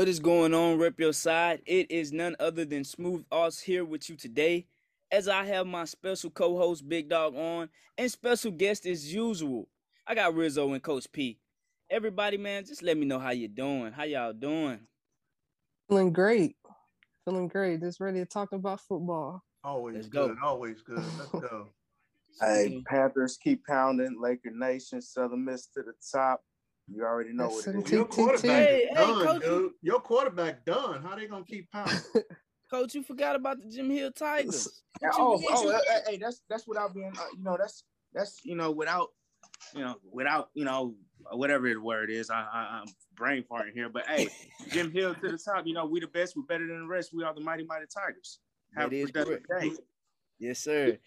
What is going on, Rep Your Side? It is none other than Smooth Us here with you today, as I have my special co-host Big Dog on, and special guest as usual. I got Rizzo and Coach P. Everybody, man, just let me know how you doing. How y'all doing? Feeling great. Feeling great. Just ready to talk about football. Always Let's good. go. Always good. Let's go. Hey, Panthers keep pounding. Laker Nation, Southern Miss to the top. You already know what it Listen is. to- Your quarterback Hey, is hey, done, coach. dude. Your quarterback done. How they gonna keep pounding? Coach, you forgot about the Jim Hill Tigers. Yeah, oh, oh, hey, hey, that's that's without being, uh, you know, that's that's you know, without, you know, without, you know, whatever the word is. I, I I'm brain farting here, but hey, Jim Hill to the top. You know, we the best. We're better than the rest. We are the mighty mighty Tigers. Have That a is productive correct. day. Yes, sir.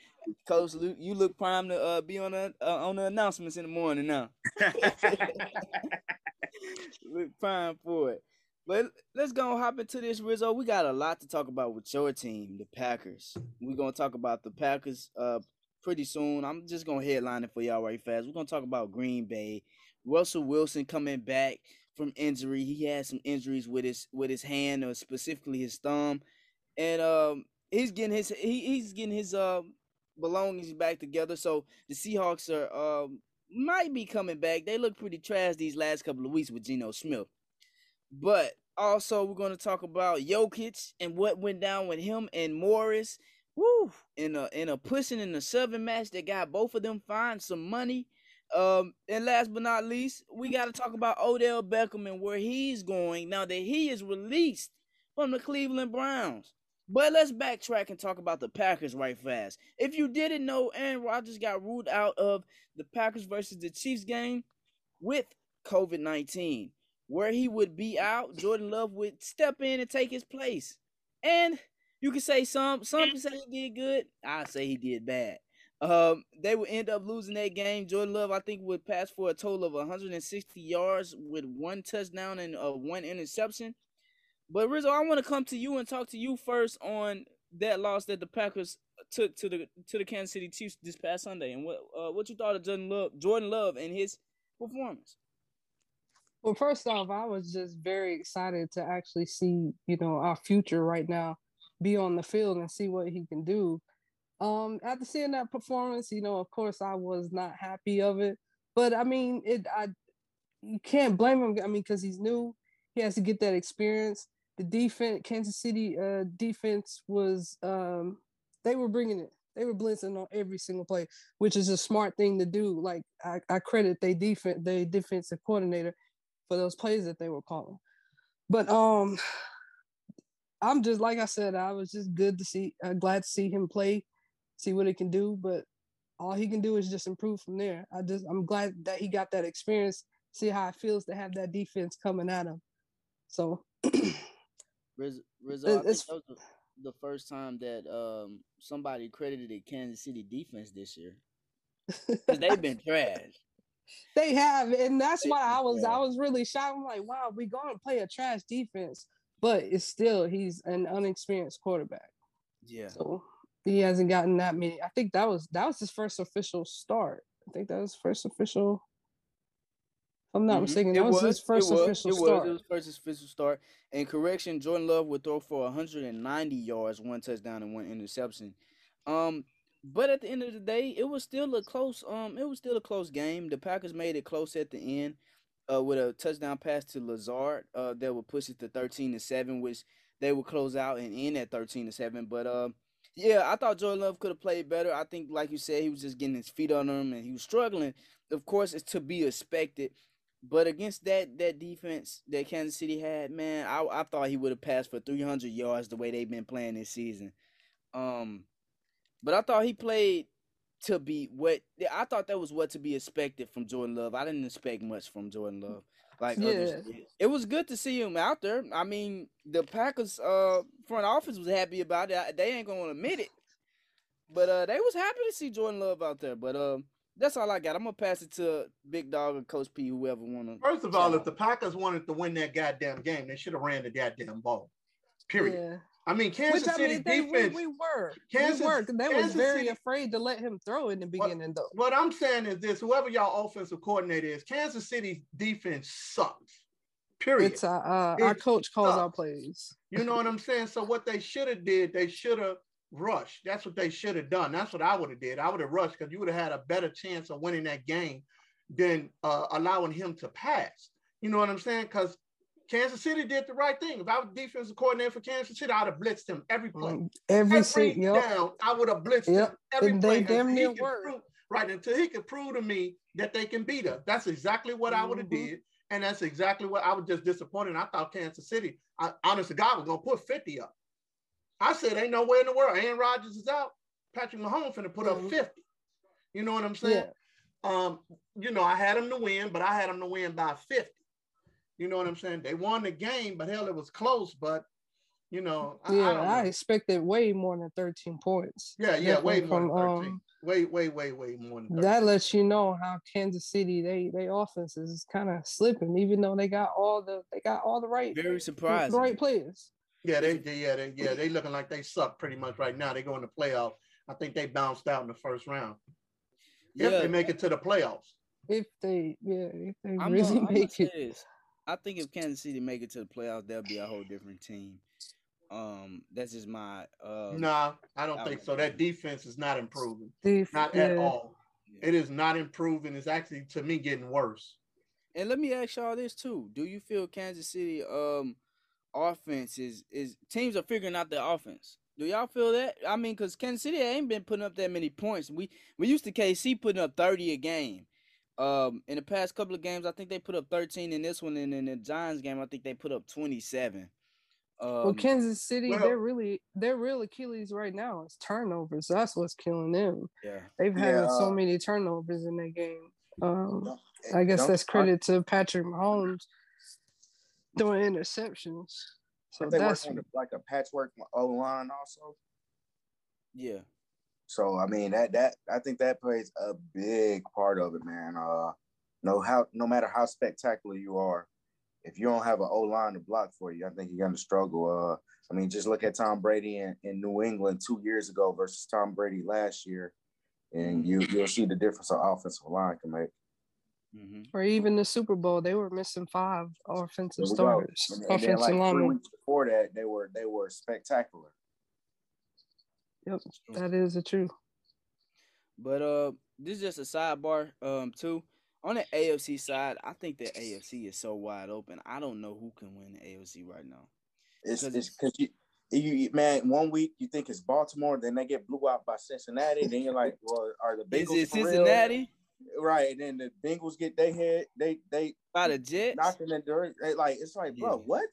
Coach Luke, you look prime to uh, be on the uh, on the announcements in the morning now. look prime for it. But let's go hop into this, Rizzo. We got a lot to talk about with your team, the Packers. We're gonna talk about the Packers uh pretty soon. I'm just gonna headline it for y'all right fast. We're gonna talk about Green Bay. Russell Wilson coming back from injury. He had some injuries with his with his hand or specifically his thumb. And um he's getting his he, he's getting his um belongings back together. So the Seahawks are um might be coming back. They look pretty trash these last couple of weeks with Geno Smith. But also we're gonna talk about Jokic and what went down with him and Morris. Woo! In a in a pushing in the seven match that got both of them fined some money. Um, and last but not least, we got to talk about Odell Beckham and where he's going now that he is released from the Cleveland Browns. But let's backtrack and talk about the Packers right fast. If you didn't know, Aaron Rodgers got ruled out of the Packers versus the Chiefs game with COVID 19. Where he would be out, Jordan Love would step in and take his place. And you can say some, some can say he did good. I say he did bad. Um, they would end up losing that game. Jordan Love, I think, would pass for a total of 160 yards with one touchdown and uh, one interception. But Rizzo, I want to come to you and talk to you first on that loss that the Packers took to the to the Kansas City Chiefs this past Sunday, and what uh, what you thought of Jordan Love, Jordan Love and his performance. Well, first off, I was just very excited to actually see, you know, our future right now be on the field and see what he can do. Um, after seeing that performance, you know, of course I was not happy of it. But I mean, it I you can't blame him. I mean, because he's new, he has to get that experience. The defense, Kansas City uh defense was um they were bringing it. They were blitzing on every single play, which is a smart thing to do. Like I, I credit they defense, they defensive coordinator for those plays that they were calling. But um, I'm just like I said, I was just good to see, uh, glad to see him play, see what he can do. But all he can do is just improve from there. I just I'm glad that he got that experience, see how it feels to have that defense coming at him. So Riz, Rizzo, It- I think that was the, first time that um somebody credited the Kansas City defense this year because they've been trash. They have, and that's They why I was I was really shocked. I'm like, wow, we to play a trash defense, but it's still he's an unexperienced quarterback. Yeah, So he hasn't gotten that many. I think that was that was his first official start. I think that was first official. I'm not Mhm. mistaken, It that was, his it first was, official it start. Was, it was first official start. And correction, Jordan Love would throw for 190 yards, one touchdown, and one interception. Um, but at the end of the day, it was still a close. Um, it was still a close game. The Packers made it close at the end, uh, with a touchdown pass to Lazard. Uh, that would push it to 13 to seven, which they would close out and end at 13 to seven. But um. Yeah, I thought Jordan Love could have played better. I think, like you said, he was just getting his feet on him and he was struggling. Of course, it's to be expected. But against that that defense that Kansas City had, man, I, I thought he would have passed for 300 yards the way they've been playing this season. Um, but I thought he played to be what I thought that was what to be expected from Jordan Love. I didn't expect much from Jordan Love. Like others Yeah. did. it was good to see him out there. I mean, the Packers uh front office was happy about it. They ain't gonna admit it, but uh they was happy to see Jordan Love out there. But um, that's all I got. I'm gonna pass it to Big Dog or Coach P, whoever wanna. First of all, if the Packers wanted to win that goddamn game, they should have ran the goddamn ball. Period. Yeah. I mean, Kansas Which I City mean, they, defense. we were, Kansas- we were. They was very City- afraid to let him throw in the beginning, though. What I'm saying is this: whoever y'all offensive coordinator is, Kansas City's defense sucks. Period. It's uh, uh our coach calls our plays. You know what I'm saying? So what they should have did, they should have rushed. That's what they should have done. That's what I would have did. I would have rushed because you would have had a better chance of winning that game than uh, allowing him to pass. You know what I'm saying? Because Kansas City did the right thing. If I was defensive coordinator for Kansas City, I'd have blitzed him every play. Mm, Every Every single yep. down, I would have blitzed Yep. him every And play. they damn near prove- right until he could prove to me that they can beat us. That's exactly what I would have did. And that's exactly what I was just disappointed. I thought Kansas City, I, honest to God, was gonna put 50 up. I said, ain't no way in the world. Aaron Rodgers is out. Patrick Mahomes finna put Mhm. up 50. You know what I'm saying? Um, you know, I had him to win, but I had him to win by 50. You know what I'm saying? They won the game, but hell, it was close. But you know, I, Yeah, I don't I, expected way more than 13 points. Yeah, yeah, way Definitely more than 13. um, way, way, way, way more than 13. that lets you know how Kansas City they they offense is kind of slipping, even though they got all the they got all the right Very the right players. Yeah, they, they yeah, they yeah, they looking like they suck pretty much right now. They go in the playoffs. I think they bounced out in the first round. If Yeah. they make it to the playoffs. If they yeah, if they I'm really gonna, make it. this. I think if Kansas City make it to the playoffs, they'll be a whole different team. Um, that's just my uh Nah, I don't I think so. know. That defense is not improving. Def- Not yeah. at all. It is not improving. It's actually to me getting worse. And let me ask y'all this too: Do you feel Kansas City um offense is is teams are figuring out their offense? Do y'all feel that? I mean, because Kansas City ain't been putting up that many points. We we used to KC putting up thirty a game. Um, in the past couple of games, I think they put up thirteen in this one, and in the Giants game, I think they put up twenty seven. Um, Well, Kansas City, well- they're really their real Achilles right now is turnovers. That's what's killing them. yeah, They've had Yeah, so uh, many turnovers in their game. Um, I guess that's credit to Patrick Mahomes throwing interceptions. So they that's working on like a patchwork O line also. yeah. So I mean that that I think that plays a big part of it, man. Uh, no how no matter how spectacular you are, if you don't have an O line to block for you, I think you're gonna struggle. Uh, I mean, just look at Tom Brady in, in New England two years ago versus Tom Brady last year, and you you'll see the difference an offensive line can make. Hmm or even the Super Bowl, they were missing five offensive There we go. starters, And, and then offensive like three linemen. weeks before that, they were they were spectacular. Yep, that is the truth. But uh, this is just a sidebar. Um, too on the AFC side, I think the AFC is so wide open. I don't know who can win the AFC right now. It's 'Cause it's because you, you you- man one week you think it's Baltimore, then they get blew out by Cincinnati, then you're like, well, are the Is Bengals it for real? Cincinnati Right, and then the Bengals get they head they they by the Jets? knocking the dirt. They like it's like, bro, Yeah. what?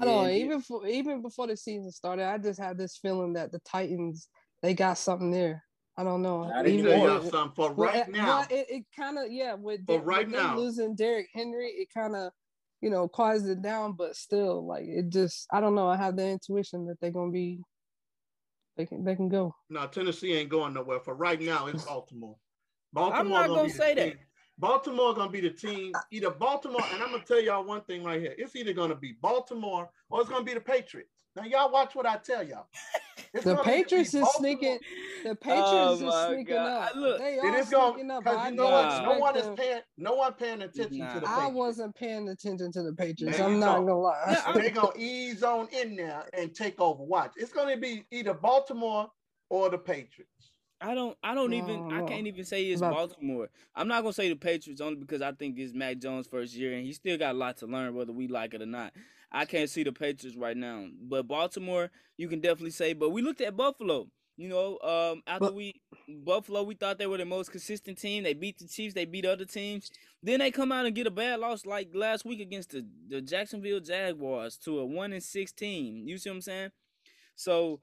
I don't know. Yeah, yeah. Even for, even before the season started, I just had this feeling that the Titans they got something there. I don't know. Not Let me Even tell anymore. something. For right now, well, it, it kind of yeah with, For them- right with them now. losing Derrick Henry, it kind of you know quieted it down, but still like it just I don't know. I have the intuition that they're gonna be they can they can go. no, Tennessee ain't going nowhere. For right now, it's Baltimore. Baltimore I'm not gonna gonna be the say that. team. Baltimore gonna be the team. Either Baltimore, and I'm gonna tell y'all one thing right here. It's either gonna be Baltimore or it's gonna be the Patriots. Now y'all watch what I tell y'all. It's The gonna either be Patriots is sneaking. The Oh Patriots is my sneaking God. up. Look, they It are is going sneaking up. because I you know didn't what? No one is paying. No one paying attention Nah. to the I wasn't paying attention to the Patriots. There I'm not gonna lie. Yeah, They're gonna ease on in there and take over. Watch. It's gonna be either Baltimore or the Patriots. I don't. I don't even. I can't even say it's Baltimore. I'm not gonna say the Patriots only because I think it's Mac Jones' first year and he still got a lot to learn, whether we like it or not. I can't see the Patriots right now, but Baltimore, you can definitely say. But we looked at Buffalo. You know, um, after But- we Buffalo, we thought they were the most consistent team. They beat the Chiefs. They beat other teams. Then they come out and get a bad loss like last week against the the Jacksonville Jaguars to a one and six team. You see what I'm saying? So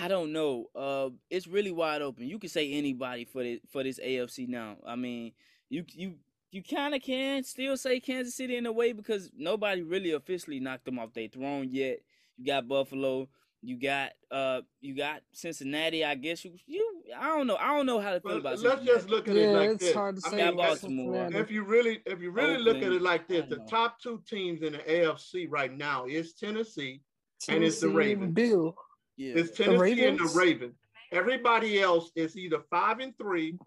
I don't know. Uh, it's really wide open. You can say anybody for this for this AFC now. I mean, you you you kind of can still say Kansas City in a way because nobody really officially knocked them off their throne yet. You got Buffalo. You got uh you got Cincinnati. I guess you you I don't know. I don't know how to feel But about let's Cincinnati. just look at it like it's this. hard to I say. got Baltimore. If you really, if you really look at it like this, the top two teams in the AFC right now is Tennessee. And it's the Tennessee, Ravens. Bill. Yeah. It's Tennessee and the Ravens? Ravens. Everybody else is either five and three.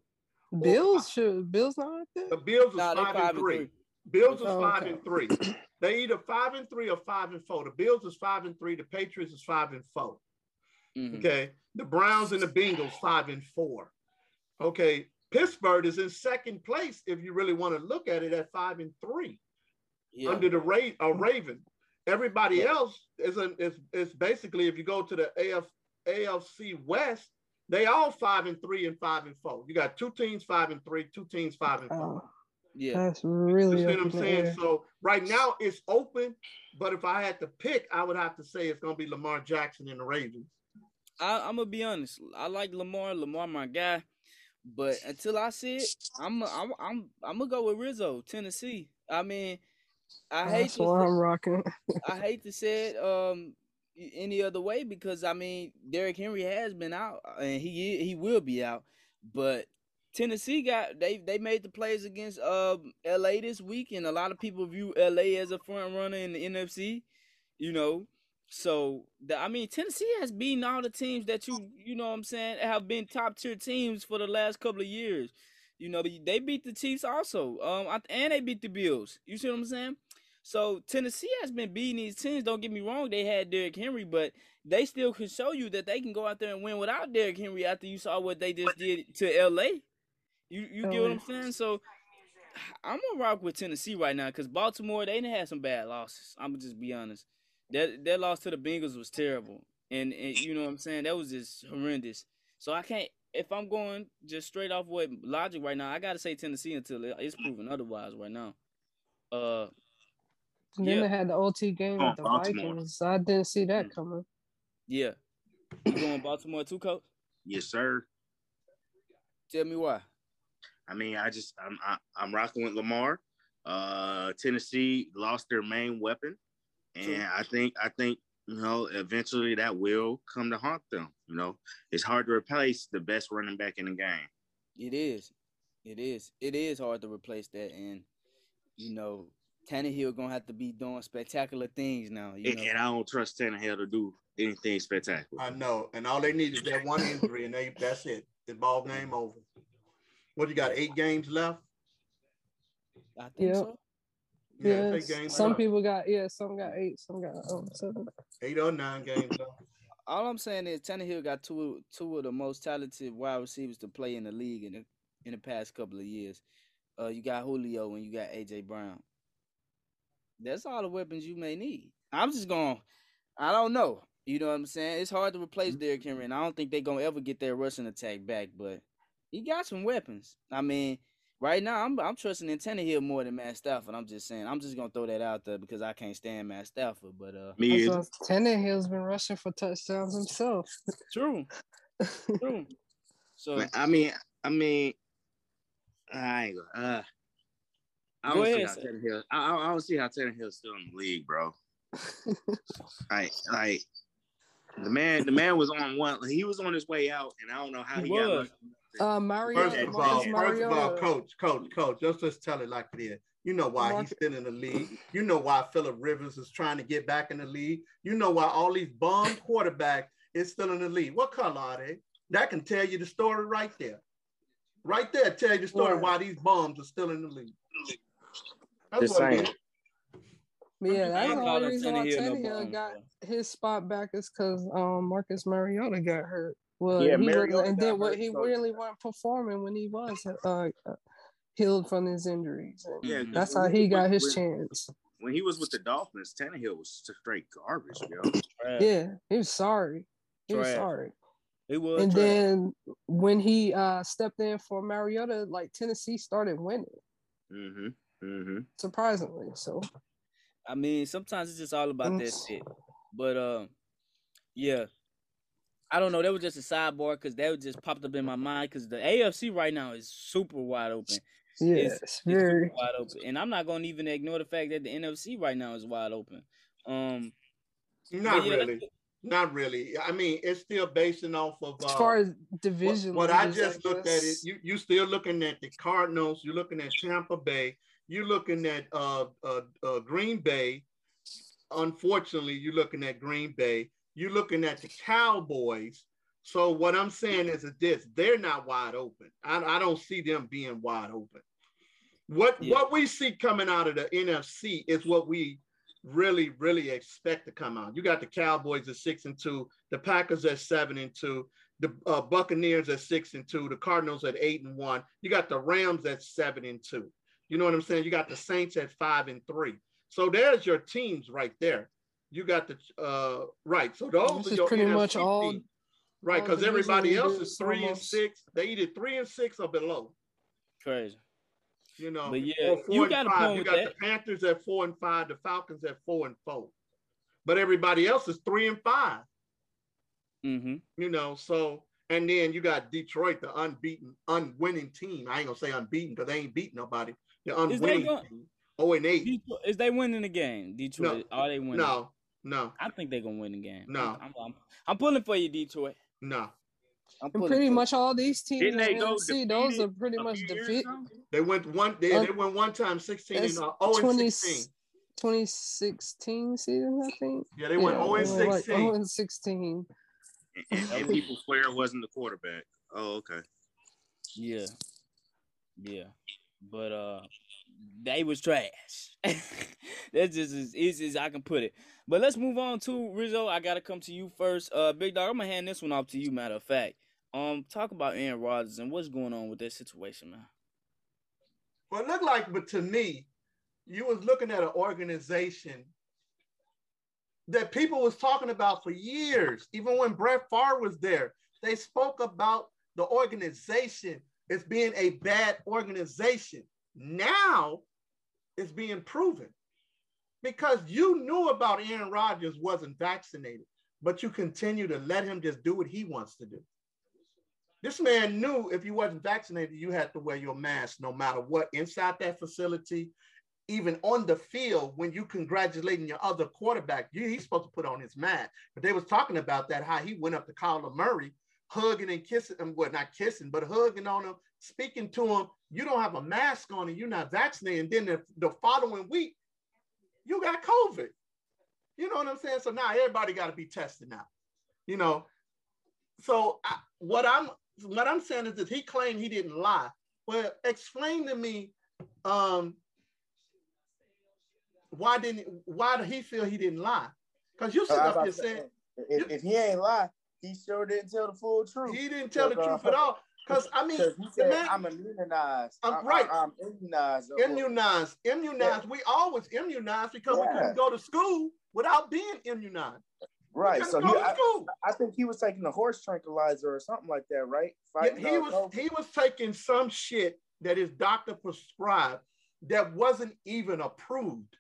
Bills should Bills not like The. Bills is Nah, they five, five and three. Bills is Oh, five okay. and three. They either five and three or five and four. The Bills is five and three. The Patriots is five and four. Mhm. Okay. The Browns and the Bengals five and four. Okay. Pittsburgh is in second place if you really want to look at it at five and three Yeah. under the Ra- uh, Raven. Everybody else is, a, is is basically if you go to the AF, AFC West, they all five and three and five and four. You got two teams five and three, two teams five and four. Oh, yeah. that's You really see what I'm saying? air. So right now it's open, but if I had to pick, I would have to say it's going to be Lamar Jackson and the Ravens. I, I'm gonna be honest. I like Lamar. Lamar, my guy. But until I see it, I'm I'm I'm I'm gonna go with Rizzo, Tennessee. I mean, I hate That's to what I'm rocking. I hate to say it um any other way because I mean Derrick Henry has been out and he he will be out, but Tennessee got they they made the plays against um LA this week and a lot of people view LA as a front runner in the NFC, you know. So the, I mean Tennessee has beaten all the teams that you you know what I'm saying have been top tier teams for the last couple of years. You know they beat the Chiefs also, um, and they beat the Bills. You see what I'm saying? So Tennessee has been beating these teams. Don't get me wrong; they had Derrick Henry, but they still can show you that they can go out there and win without Derrick Henry. After you saw what they just did to L.A., you you get what I'm saying? So I'm gonna rock with Tennessee right now because Baltimore they done had some bad losses. I'm gonna just be honest. That that loss to the Bengals was terrible, and, and you know what I'm saying. That was just horrendous. So I can't. If I'm going just straight off what logic right now, I gotta say Tennessee until it's proven otherwise right now. Uh, And then Yeah. they had the OT game Oh, with the Baltimore. Vikings. I didn't see that Mm. coming. yeah. You going Baltimore too, coach? Yes, sir. Tell me why. I mean, I just I'm I, I'm rocking with Lamar. Uh, Tennessee lost their main weapon, and True. I think I think you know eventually that will come to haunt them. You know, it's hard to replace the best running back in the game. It is. It is. It is hard to replace that, and you know, Tannehill gonna have to be doing spectacular things now. You And, know, and I don't trust Tannehill to do anything spectacular. I know, and all they need is that one injury, and they that's it. The ball game over. What you got? Eight games left. I think Yeah. so. Yeah, Yeah, eight games some left. people got yeah, some got eight, some got um, seven. eight or nine games left. All I'm saying is Tannehill got two two of the most talented wide receivers to play in the league in the in the past couple of years. Uh, you got Julio and you got AJ Brown. That's all the weapons you may need. I'm just going. I don't know. You know what I'm saying? It's hard to replace Derrick Henry, and I don't think they're gonna ever get their rushing attack back. But he got some weapons. I mean, right now I'm I'm trusting in Tannehill more than Matt Stafford. I'm just saying. I'm just gonna throw that out there because I can't stand Matt Stafford. But uh, Me, So Tannehill's been rushing for touchdowns himself. true, true. So I mean, I mean, I ain't gonna. Uh, I don't see how sir. Tannehill. I, I I don't see how Tannehill's still in the league, bro. Like, like the man, the man was on one. He was on his way out, and I don't know how He he, got. Uh, Mario, First of Marcus all, first of all, Mariota. coach, coach, coach, just just tell it like it is. You know why Marcus- he's still in the league. You know why Philip Rivers is trying to get back in the league. You know why all these bum quarterbacks is still in the league. What color are they? That can tell you the story right there. Right there, tell you the story Right. why these bums are still in the league. That's Just what it saying. is. Yeah, I that's the only reason why Tannehill no Tannehill got his spot back is because um Marcus Mariota got hurt. Well, Yeah, he wasn't, and then what he so- really wasn't performing when he was uh, uh, healed from his injuries. And Yeah, that's how he got was his with- chance. When he was with the Dolphins, Tannehill was straight garbage, yo. Trash. Yeah, he was sorry. He was sorry. He was. And trash. then when he uh stepped in for Mariota, like Tennessee started winning, Mm-hmm. Mm-hmm. surprisingly. So I mean, sometimes it's just all about that shit. But um, yeah, I don't know. That was just a sidebar because that was just popped up in my mind because the AFC right now is super wide open. yeah, It's- it's, It's very super wide open, and I'm not gonna even ignore the fact that the NFC right now is wide open. Um, Not yeah, really. Not really. I mean, it's still basing off of uh, as far as What, division. what I leaders, just looked at guess. it, you you still looking at the Cardinals, you're looking at Tampa Bay, you're looking at uh, uh, uh, Green Bay. Unfortunately, you're looking at Green Bay. You're looking at the Cowboys. So what I'm saying is that this, they're not wide open. I, I don't see them being wide open. What Yeah. what we see coming out of the NFC is what we really, really expect to come out. You got the Cowboys at six and two, the Packers at seven and two, the uh, Buccaneers at six and two, the Cardinals at eight and one. You got the Rams at seven and two. You know what I'm saying? You got the Saints at five and three. So there's your teams right there. You got the uh right. So those This are is your pretty NFC much all- teams. right because everybody else is three and six. They either three and six or below. Crazy. You know, But yeah, or four you and got a five. point You with got that. the Panthers at four and five, the Falcons at four and four. But everybody else is three and five. Mm-hmm. You know, so and then you got Detroit, the unbeaten, unwinning team. I ain't gonna say unbeaten because they ain't beat nobody. The Is they unwinning gon- team. Oh and eight. Detroit, is they winning the game? Detroit, are they winning? No, no, I think they're gonna win the game. No. I'm, I'm, I'm pulling for you, Detroit. no. I'm And pretty much all these teams in Didn't they go NFC, those are pretty much few defeat. They went one. They, Uh, they went one time, sixteen and It's uh, oh and 20 sixteen. 2016 season, I think. Yeah, they went Yeah, oh and they went like sixteen. 0 and 16. And, and people swear it wasn't the quarterback. Oh, okay. Yeah, yeah, but uh, they was trash. That's just as easy as I can put it. But let's move on to Rizzo. I gotta come to you first. Uh, Big Dog, I'm gonna hand this one off to you. Matter of fact, um, talk about Aaron Rodgers and what's going on with that situation, man. Well, it looked like, but to me, you was looking at an organization that people was talking about for years. Even when Brett Favre was there, they spoke about the organization as being a bad organization. Now it's being proven because you knew about Aaron Rodgers wasn't vaccinated, but you continue to let him just do what he wants to do. This man knew if you wasn't vaccinated, you had to wear your mask no matter what inside that facility, even on the field when you congratulating your other quarterback. You, he's supposed to put on his mask. But they was talking about that, how he went up to Kyler Murray, hugging and kissing him, well, not kissing, but hugging on him, speaking to him. You don't have a mask on and you're not vaccinated. And then the, the following week, you got COVID. You know what I'm saying? So now everybody got to be tested now. You know, so I, what I'm what I'm saying is that he claimed he didn't lie. Well, explain to me, um, why didn't why did he feel he didn't lie? Because you sit I up here saying if, if he ain't lie, he sure didn't tell the full truth. he didn't tell the Uh, truth at all. Because I mean, he said, man- I'm immunized. I'm- right. I'm, I'm immunized. immunized, immunized. We always immunized because we couldn't go to school without being immunized. Right. So he, I. I think he was taking a horse tranquilizer or something like that, right? Yeah, he was COVID. he was taking some shit that his doctor prescribed that wasn't even approved.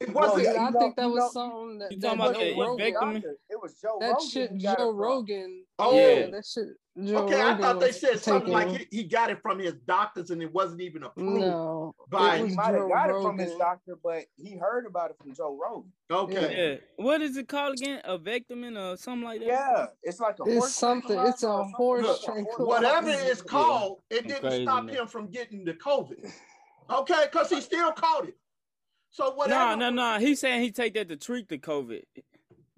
It wasn't. yeah, I you know- think that was know- something that, You that talking about Joe the It wasn't Rogan. Beckham? It was Joe That Rogan. shit, he got it Joe from. Rogan. Oh. yeah, that shit. Joe okay, I thought they was said something like he, he got it from his doctors and it wasn't even approved. No, by- He might have Joe got it from his doctor, but he heard about it from Joe Rogan. Okay. Yeah. What is it called again? A vectomin or something like that? Yeah, it's like a It's horse something- it's a tranquilizer or horse Look, tranquilizer. Whatever it's called, it didn't crazy, stop man. him from getting the COVID. Okay, because he still caught it. So No, whatever. no, no. He's saying he take that to treat the COVID.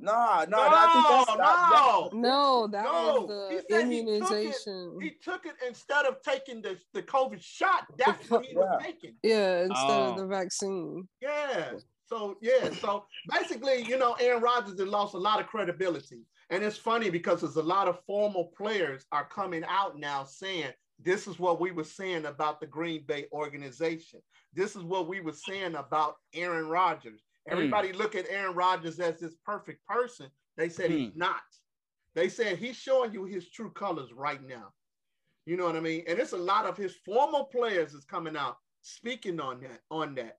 Nah, nah, No, I think that's no. No, that No, was he the he took it. immunization. He took it instead of taking the, the COVID shot. That's what he was Yeah. taking. yeah, instead Oh. of the vaccine. Yeah. So yeah. So basically, you know, Aaron Rodgers has lost a lot of credibility, and it's funny because there's a lot of former players are coming out now saying this is what we were saying about the Green Bay organization. This is what we were saying about Aaron Rodgers. Hmm. Everybody look at Aaron Rodgers as this perfect person. They said he's hmm. not. They said he's showing you his true colors right now. You know what I mean? And it's a lot of his former players is coming out speaking on that. On that,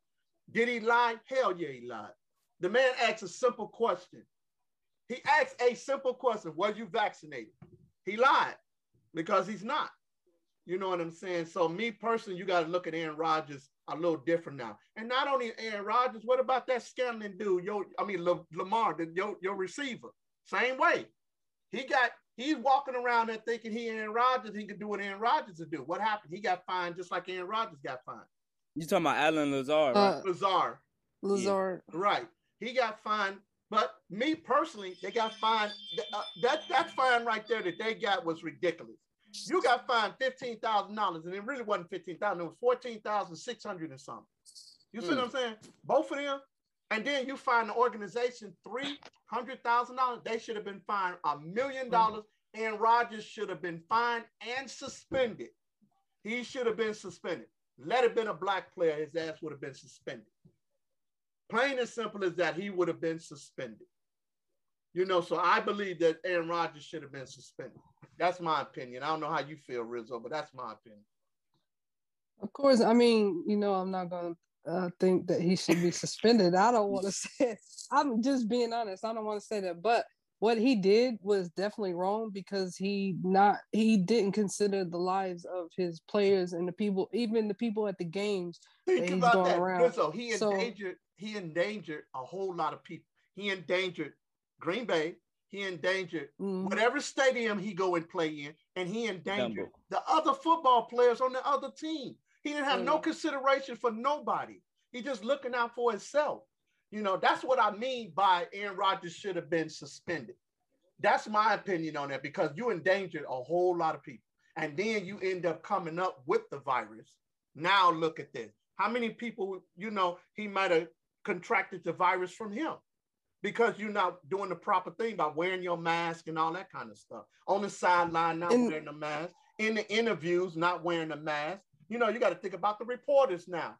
did he lie? Hell yeah, he lied. The man asked a simple question. He asked a simple question: Was you vaccinated? He lied because he's not. You know what I'm saying? So me personally, you got to look at Aaron Rodgers a little different now. And not only Aaron Rodgers, what about that Scanlon dude? Yo, I mean La- Lamar, the, your, your receiver. Same way. He got he's walking around there thinking he Aaron Rodgers, he could do what Aaron Rodgers would do. What happened? He got fined just like Aaron Rodgers got fined. You talking about Allen Lazard, right? Uh, Lazar, Lazard. right? He got fined. But me personally, they got fined. Uh, that that fine right there that they got was ridiculous. You got fined fifteen thousand dollars, and it really wasn't fifteen thousand. It was fourteen thousand six hundred and something. You see mm. what I'm saying? Both of them, and then you find the organization three hundred thousand dollars. They should have been fined a million dollars. And Rodgers should have been fined and suspended. He should have been suspended. Let it been a black player, his ass would have been suspended. Plain and simple as that, he would have been suspended. You know, so I believe that Aaron Rodgers should have been suspended. That's my opinion. I don't know how you feel, Rizzo, but that's my opinion. Of course, I mean, you know, I'm not going to uh, think that he should be suspended. I don't want to say it. I'm just being honest. I don't want to say that, but what he did was definitely wrong because he not he didn't consider the lives of his players and the people, even the people at the games. Think about that, around. Rizzo. He so, endangered he endangered a whole lot of people. He endangered Green Bay. He endangered mm-hmm. whatever stadium he go and play in, and he endangered Dumble. the other football players on the other team. He didn't have mm-hmm. no consideration for nobody. He just looking out for himself. You know, that's what I mean by Aaron Rodgers should have been suspended. That's my opinion on that because you endangered a whole lot of people. And then you end up coming up with the virus. Now look at this. How many people, you know, he might have contracted the virus from him because you're not doing the proper thing by wearing your mask and all that kind of stuff. On the sideline, not wearing the mask. In the interviews, not wearing the mask. You know, you got to think about the reporters now.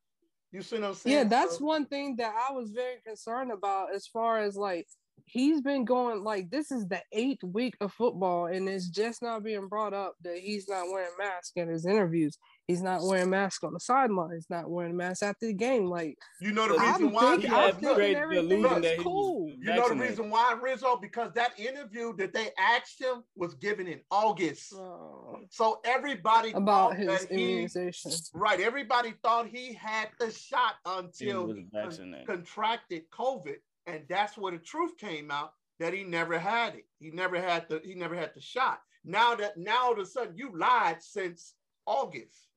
You see what I'm saying? Yeah, that's so, one thing that I was very concerned about as far as like he's been going like this is the eighth week of football and it's just not being brought up that he's not wearing masks in his interviews he's not wearing masks on the sideline he's not wearing a mask after the game like you know the reason I'm why he has created the illusion that cool. you know the reason why Rizzo because that interview that they asked him was given in August oh. so everybody about his immunization he, right everybody thought he had the shot until he, he contracted COVID and that's where the truth came out that he never had it. He never had the he never had the shot. Now that now all of a sudden you lied since August.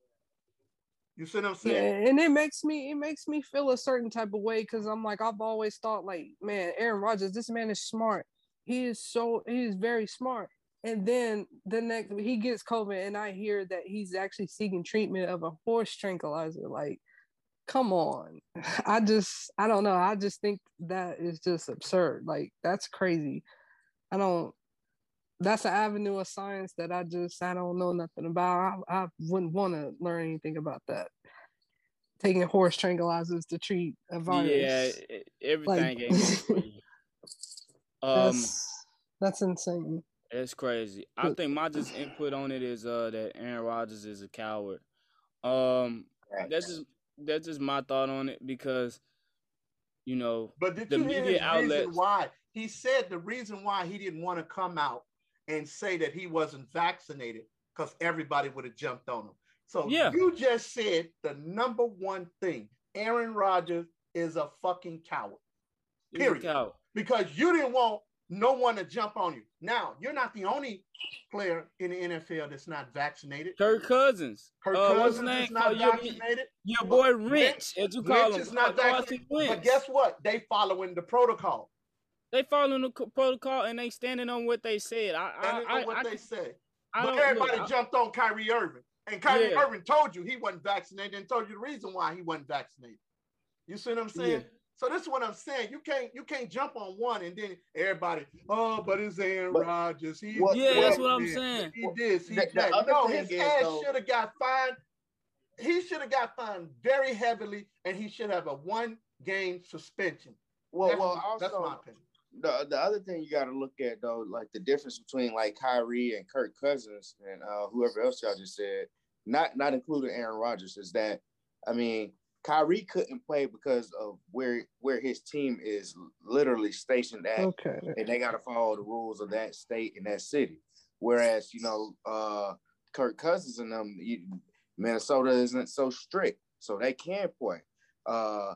You see what I'm saying? Yeah, and it makes me it makes me feel a certain type of way because I'm like I've always thought like man Aaron Rodgers this man is smart. He is so he is very smart. And then the next he gets COVID and I hear that he's actually seeking treatment of a horse tranquilizer. Like come on. I just I don't know. I just think that is just absurd. Like that's crazy. I don't that's an avenue of science that I just I don't know nothing about. I, I wouldn't want to learn anything about that. Taking horse tranquilizers to treat a virus. Yeah, everything. Like, um, that's, that's insane. It's crazy. I think my just input on it is uh that Aaron Rodgers is a coward. Um, that's just that's just my thought on it because you know but did the you media hear outlets, reason why he said the reason why he didn't want to come out and say that he wasn't vaccinated because everybody would have jumped on him so yeah. you just said the number one thing aaron rodgers is a fucking coward period coward. because you didn't want no one to jump on you. Now, you're not the only player in the NFL that's not vaccinated. Kirk Cousins. Kirk uh, Cousins is not oh, vaccinated. Your, boy Rich, as you call Rich him. Is not vaccinated. But guess what? They following the protocol. They following the protocol and they standing on what they said. I, standing I, on what I, they said. but everybody look, jumped on Kyrie Irving. And Kyrie yeah. Irving told you he wasn't vaccinated and told you the reason why he wasn't vaccinated. You see what I'm saying? Yeah. So this is what I'm saying. You can't you can't jump on one and then everybody, oh, but it's Aaron Rodgers. He what, yeah, that's what I'm saying. He did. He the, no, his ass should have got fined. He should have got fined very heavily, and he should have a one game suspension. Well, that's, well, also, that's my opinion. The, the other thing you got to look at though, like the difference between like Kyrie and Kirk Cousins and uh, whoever else y'all just said, not not including Aaron Rodgers, is that I mean Kyrie couldn't play because of where where his team is literally stationed at, okay. and they got to follow the rules of that state and that city. Whereas you know, uh, Kirk Cousins and them, you, Minnesota isn't so strict, so they can play. Uh,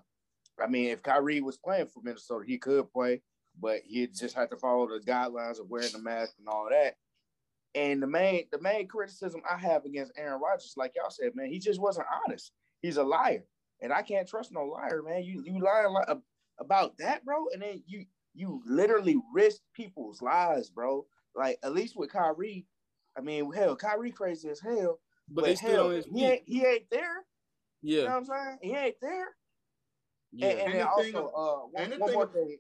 I mean, if Kyrie was playing for Minnesota, he could play, but he just had to follow the guidelines of wearing the mask and all that. And the main the main criticism I have against Aaron Rodgers, like y'all said, man, he just wasn't honest. He's a liar and I can't trust no liar, man. You you lying li- about that, bro, and then you you literally risk people's lives, bro. Like at least with Kyrie, I mean, hell, Kyrie crazy as hell. But, But, they still hell, on his he ain't he ain't there. You know Yeah, what I'm saying? He ain't there. yeah. And, and And then the also, of- uh, one, and the one thing more thing.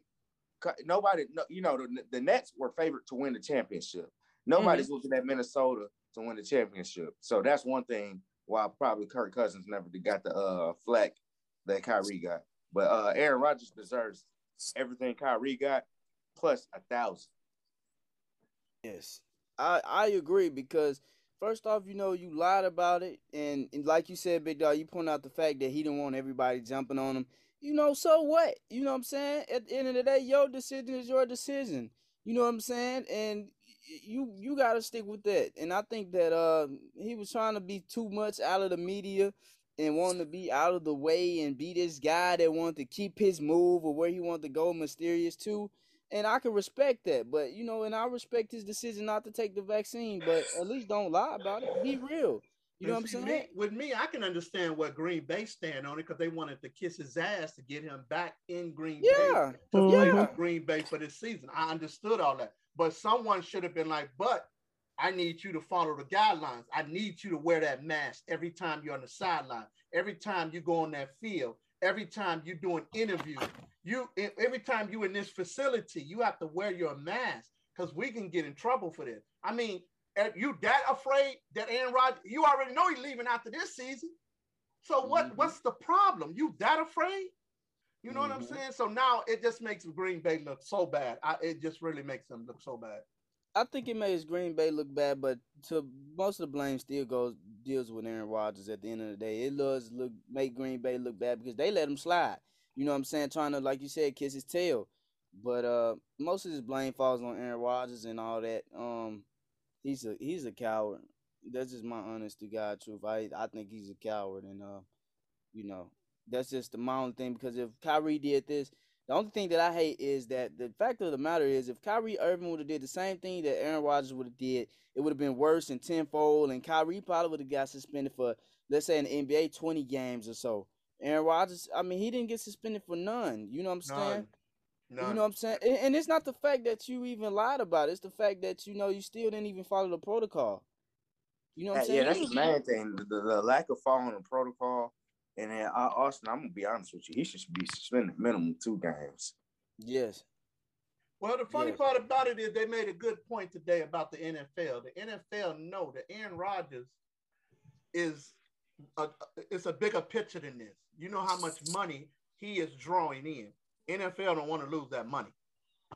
Nobody, no, you know, the, the Nets were favored to win the championship. Nobody's Mm-hmm. looking at Minnesota to win the championship. So that's one thing why probably Kirk Cousins never got the uh flack that Kyrie got. But uh Aaron Rodgers deserves everything Kyrie got plus a thousand. Yes, I I agree because first off, you know, you lied about it, and, and like you said, Big Dog, you point out the fact that he didn't want everybody jumping on him. You know, so what? You know what I'm saying? At the end of the day, your decision is your decision. You know what I'm saying? And you you gotta stick with that. And I think that uh he was trying to be too much out of the media and wanting to be out of the way and be this guy that wanted to keep his move or where he wanted to go mysterious too and I can respect that. But you know, and I respect his decision not to take the vaccine. But at least don't lie about it. Be real. You know what I'm saying? me- with me, I can understand what Green Bay stand on it because they wanted to kiss his ass to get him back in Green Bay Yeah, to play yeah. for Green Bay for this season. I understood all that, but someone should have been like, "But I need you to follow the guidelines. I need you to wear that mask every time you're on the sideline, every time you go on that field, every time you're doing interview, You every time you in this facility, you have to wear your mask because we can get in trouble for this. I mean, are you that afraid that Aaron Rodgers? You already know he's leaving after this season. So what? Mhm. What's the problem? You that afraid? You know what I'm Mhm. saying? So now it just makes Green Bay look so bad. I, it just really makes them look so bad. I think it makes Green Bay look bad, but to most of the blame still goes deals with Aaron Rodgers. At the end of the day, it does look make Green Bay look bad because they let him slide. You know what I'm saying? Trying to, like you said, kiss his tail. But uh, most of his blame falls on Aaron Rodgers and all that. Um, he's a he's a coward. That's just my honest to God truth. I I think he's a coward, and uh, you know, that's just the my only thing. Because if Kyrie did this, the only thing that I hate is that the fact of the matter is, if Kyrie Irving would have did the same thing that Aaron Rodgers would have did, it would have been worse and tenfold. And Kyrie probably would have got suspended for, let's say, in the NBA, twenty games or so. Aaron Rodgers, I mean, he didn't get suspended for none. You know what I'm saying? None. None. You know what I'm saying? And, and it's not the fact that you even lied about it. It's the fact that you know you still didn't even follow the protocol. You know what I'm saying? yeah, that's You the main thing. The, the, the lack of following the protocol. And then uh, Austin, I'm gonna be honest with you, he should be suspended minimum two games. Yes. Well, the funny Yeah. part about it is they made a good point today about the NFL. The NFL know that Aaron Rodgers is a, it's a bigger picture than this. You know how much money he is drawing in. NFL don't want to lose that money.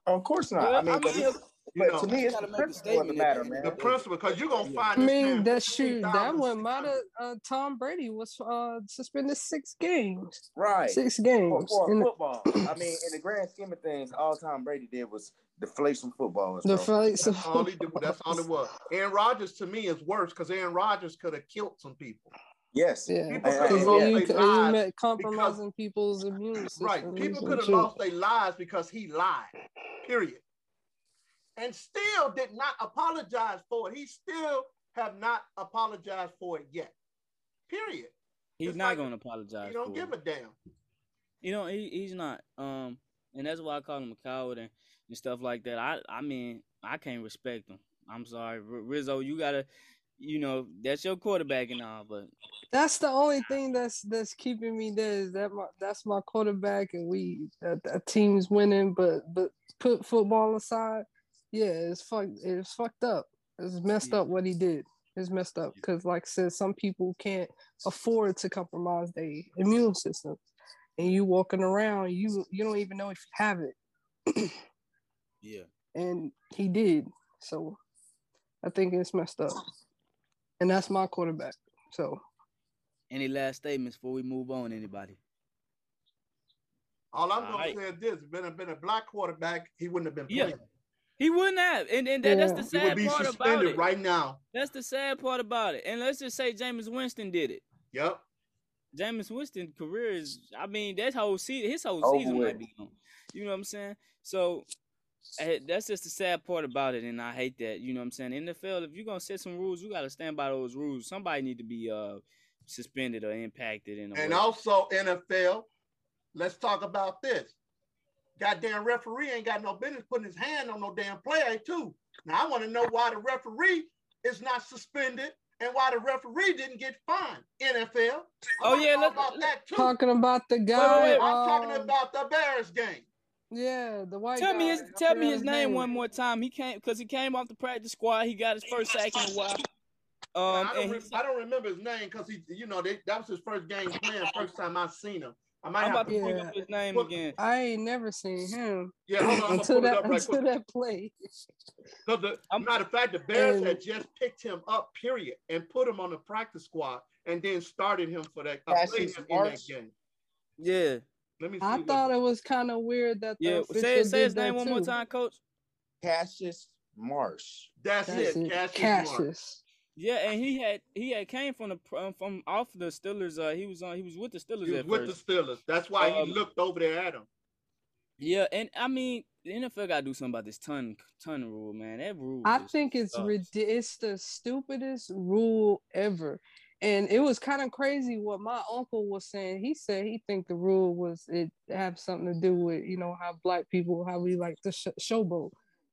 Of course not. Well, I mean, I mean, it's- You but know, to me, it's the make a principle of the matter, man. the of principle, because you're gonna find I this mean, man that's true. That one might have uh, Tom Brady was uh, suspended six games. Right. Six games. for In the- football. I mean, in the grand scheme of things, all Tom Brady did was deflate some footballs. the bro. fights. That's all he did. That's all it was. Aaron Rodgers to me is worse because Aaron Rodgers could have killed some people. Yes. Yeah, People And- could have because and- lost you, their lives. met compromising people's immune system. Right. People could have lost their lives because he lied. Period. And still did not apologize for it. He still have not apologized for it yet. Period. He's It's not like going to apologize. He don't for give it. a damn. You know, he, he's not. Um, and that's why I call him a coward and, and stuff like that. I I mean, I can't respect him. I'm sorry, R- Rizzo. You gotta, you know, that's your quarterback and all, but That's the only thing that's that's keeping me there is that my that's my quarterback and we that, that team's winning, but but put football aside, yeah, it's fucked. It's fucked up. It's messed Yeah. up what he did. It's messed up because, like I said, some people can't afford to compromise their immune system, and you walking around, you you don't even know if you have it, yeah. and he did. So, I think it's messed up, and that's my quarterback. So. Any last statements before we move on? Anybody? All I'm All gonna right. say is this: if been a been a black quarterback, he wouldn't have been playing. Yeah. He wouldn't have, and, and that, that's the Yeah. He would sad be part about it. right now. That's the sad part about it. And let's just say Jameis Winston did it. Yep. Jameis Winston career is, I mean, that whole season, his whole Over season with. might be gone. You know what I'm saying? So that's just the sad part about it, and I hate that. You know what I'm saying? NFL, if you're gonna set some rules, you gotta stand by those rules. Somebody need to be uh suspended or impacted in a And way. also NFL, let's talk about this. Goddamn referee ain't got no business putting his hand on no damn player too. Now I want to know why the referee is not suspended and why the referee didn't get fined. NFL. Oh yeah, let's about that too. Talking about the guy. wait, I'm talking um, about the Bears game. Yeah, the white. Tell guy. me his I tell me his name one more time. He came because he came off the practice squad. He got his first sack in a while. Um, I, don't re- I don't remember his name because he, you know, they, that was his first game playing. First time I seen him. I might I'm have about to. to bring Yeah. up his name Look, again. I ain't never seen him Yeah, hold on. I'm gonna until that right until quick. that play. Because the I'm- matter of fact, the Bears And- had just picked him up, period, and put him on the practice squad, and then started him for that. Uh, played him in that game. Yeah, Let me see. I what- thought it was kind of weird that the yeah. Say say his did that name one more time, coach. Cassius Marsh. That's, That's it. it. Cassius. Marsh. Cassius. Yeah, and he had he had came from the um, from off the Steelers. Uh, he was on he was with the Steelers He was at with first. the Steelers. That's why Um, he looked over there at him. Yeah, and I mean the NFL got to do something about this ton ton rule, man. That rule. I think it's sucks. rid- it's the stupidest rule ever. And it was kind of crazy what my uncle was saying. He said he think the rule was it have something to do with you know how black people how we like to sh- showboat.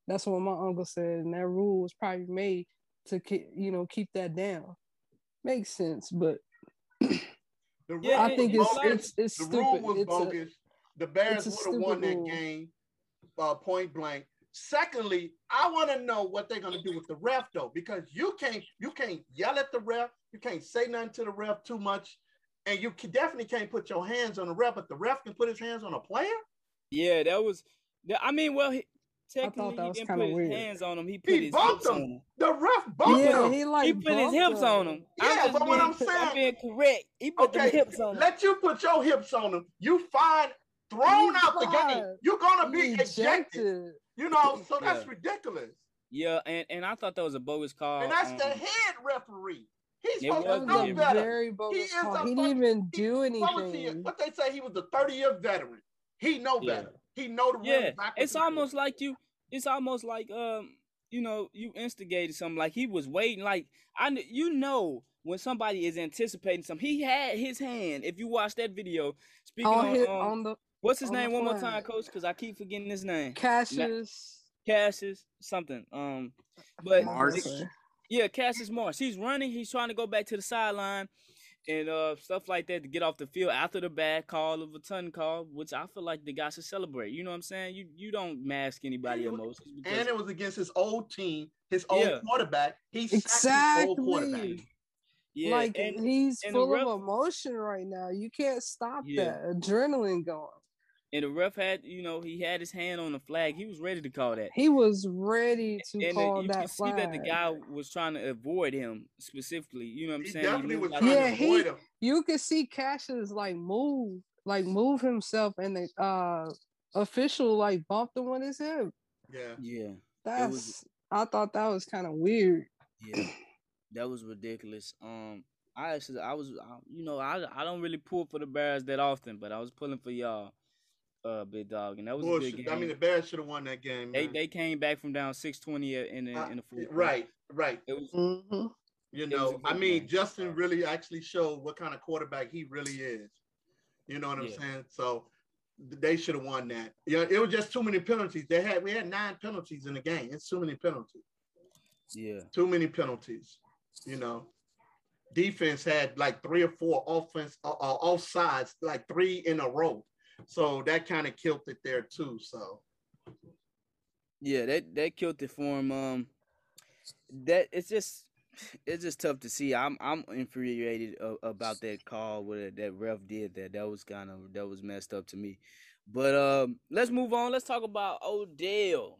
That's what my uncle said, and that rule was probably made to keep you know keep that down. Makes sense, but The rule Yeah, I think it's it's it's the stupid. rule was It's a- bogus. the Bears would have won that rule. game uh, point blank. Secondly, I want to know what they're going to do with the ref though, because you can't you can't yell at the ref, you can't say nothing to the ref too much, and you can, definitely can't put your hands on the ref. But the ref can put his hands on a player. Yeah, that was. that- I mean, well, he, technically he didn't put his weird. hands on him. He put He his bumped hips him. on him. The ref bumped yeah, him. he like He put his hips him. on him. I'm Yeah, just but being, what I'm saying, I'm being correct. He put Okay, the hips on him. Let you put your hips on him. You find thrown You out the game. You're gonna be ejected. ejected. You know, so that's Yeah. ridiculous. Yeah, and, and I thought that was a bogus call. And that's um, the head referee. He's supposed was to know a better. very bogus is call. a He didn't even do what was he- anything. What they say he was a 30 year veteran. He know Yeah. better. He know the rules. Yeah, backwards it's and forwards. almost like you. It's almost like um, you know, you instigated something. Like he was waiting. Like I, you know, when somebody is anticipating something, he had his hand. If you watch that video, speaking on, on, his, um, on the what's his on name one more time, coach? Because I keep forgetting his name. Cassius. Cassius something. Um, but Marsh. Okay. yeah, Cassius Morris. He's running. He's trying to go back to the sideline and uh stuff like that to get off the field after the bad call of a ton call, which I feel like the guy should celebrate. You know what I'm saying? You you don't mask anybody And emotions because And it was against his old team, his old Yeah. quarterback. He sacked his old quarterback. Exactly. yeah, like and, he's and full ref- of emotion right now. You can't stop Yeah. that adrenaline going. And the ref had you know he had his hand on the flag. He was ready to call that. He was ready to and call you that can see that the guy was trying to avoid him specifically. You know what I'm He saying? He was like- trying Yeah, to he- avoid him. you could see Cassius like move, like move himself, and the uh official like bumped him with his hip. Yeah. yeah. That's was- I thought that was kind of weird. Yeah, that was ridiculous. Um, I actually, I was, I, you know, I I don't really pull for the Bears that often, but I was pulling for y'all, uh, big dog, and that was a good game. I mean, the Bears should have won that game. they Man. they came back from down six twenty in the Uh, in the fourth. right, right. It was hmm You was know, a I good mean, game. Justin Uh, really actually showed what kind of quarterback he really is. You know what I'm Yeah. saying? So they should have won that. Yeah, it was just too many penalties. They had we had nine penalties in the game. It's too many penalties. yeah, Too many penalties. You know, defense had like three or four offense uh, uh, off sides, like three in a row. So that kind of killed it there too. So yeah. That that killed it for him. Um, that it's just it's just tough to see. I'm I'm infuriated about that call where that ref did that. That was kind of that was messed up to me. But um, let's move on. Let's talk about Odell.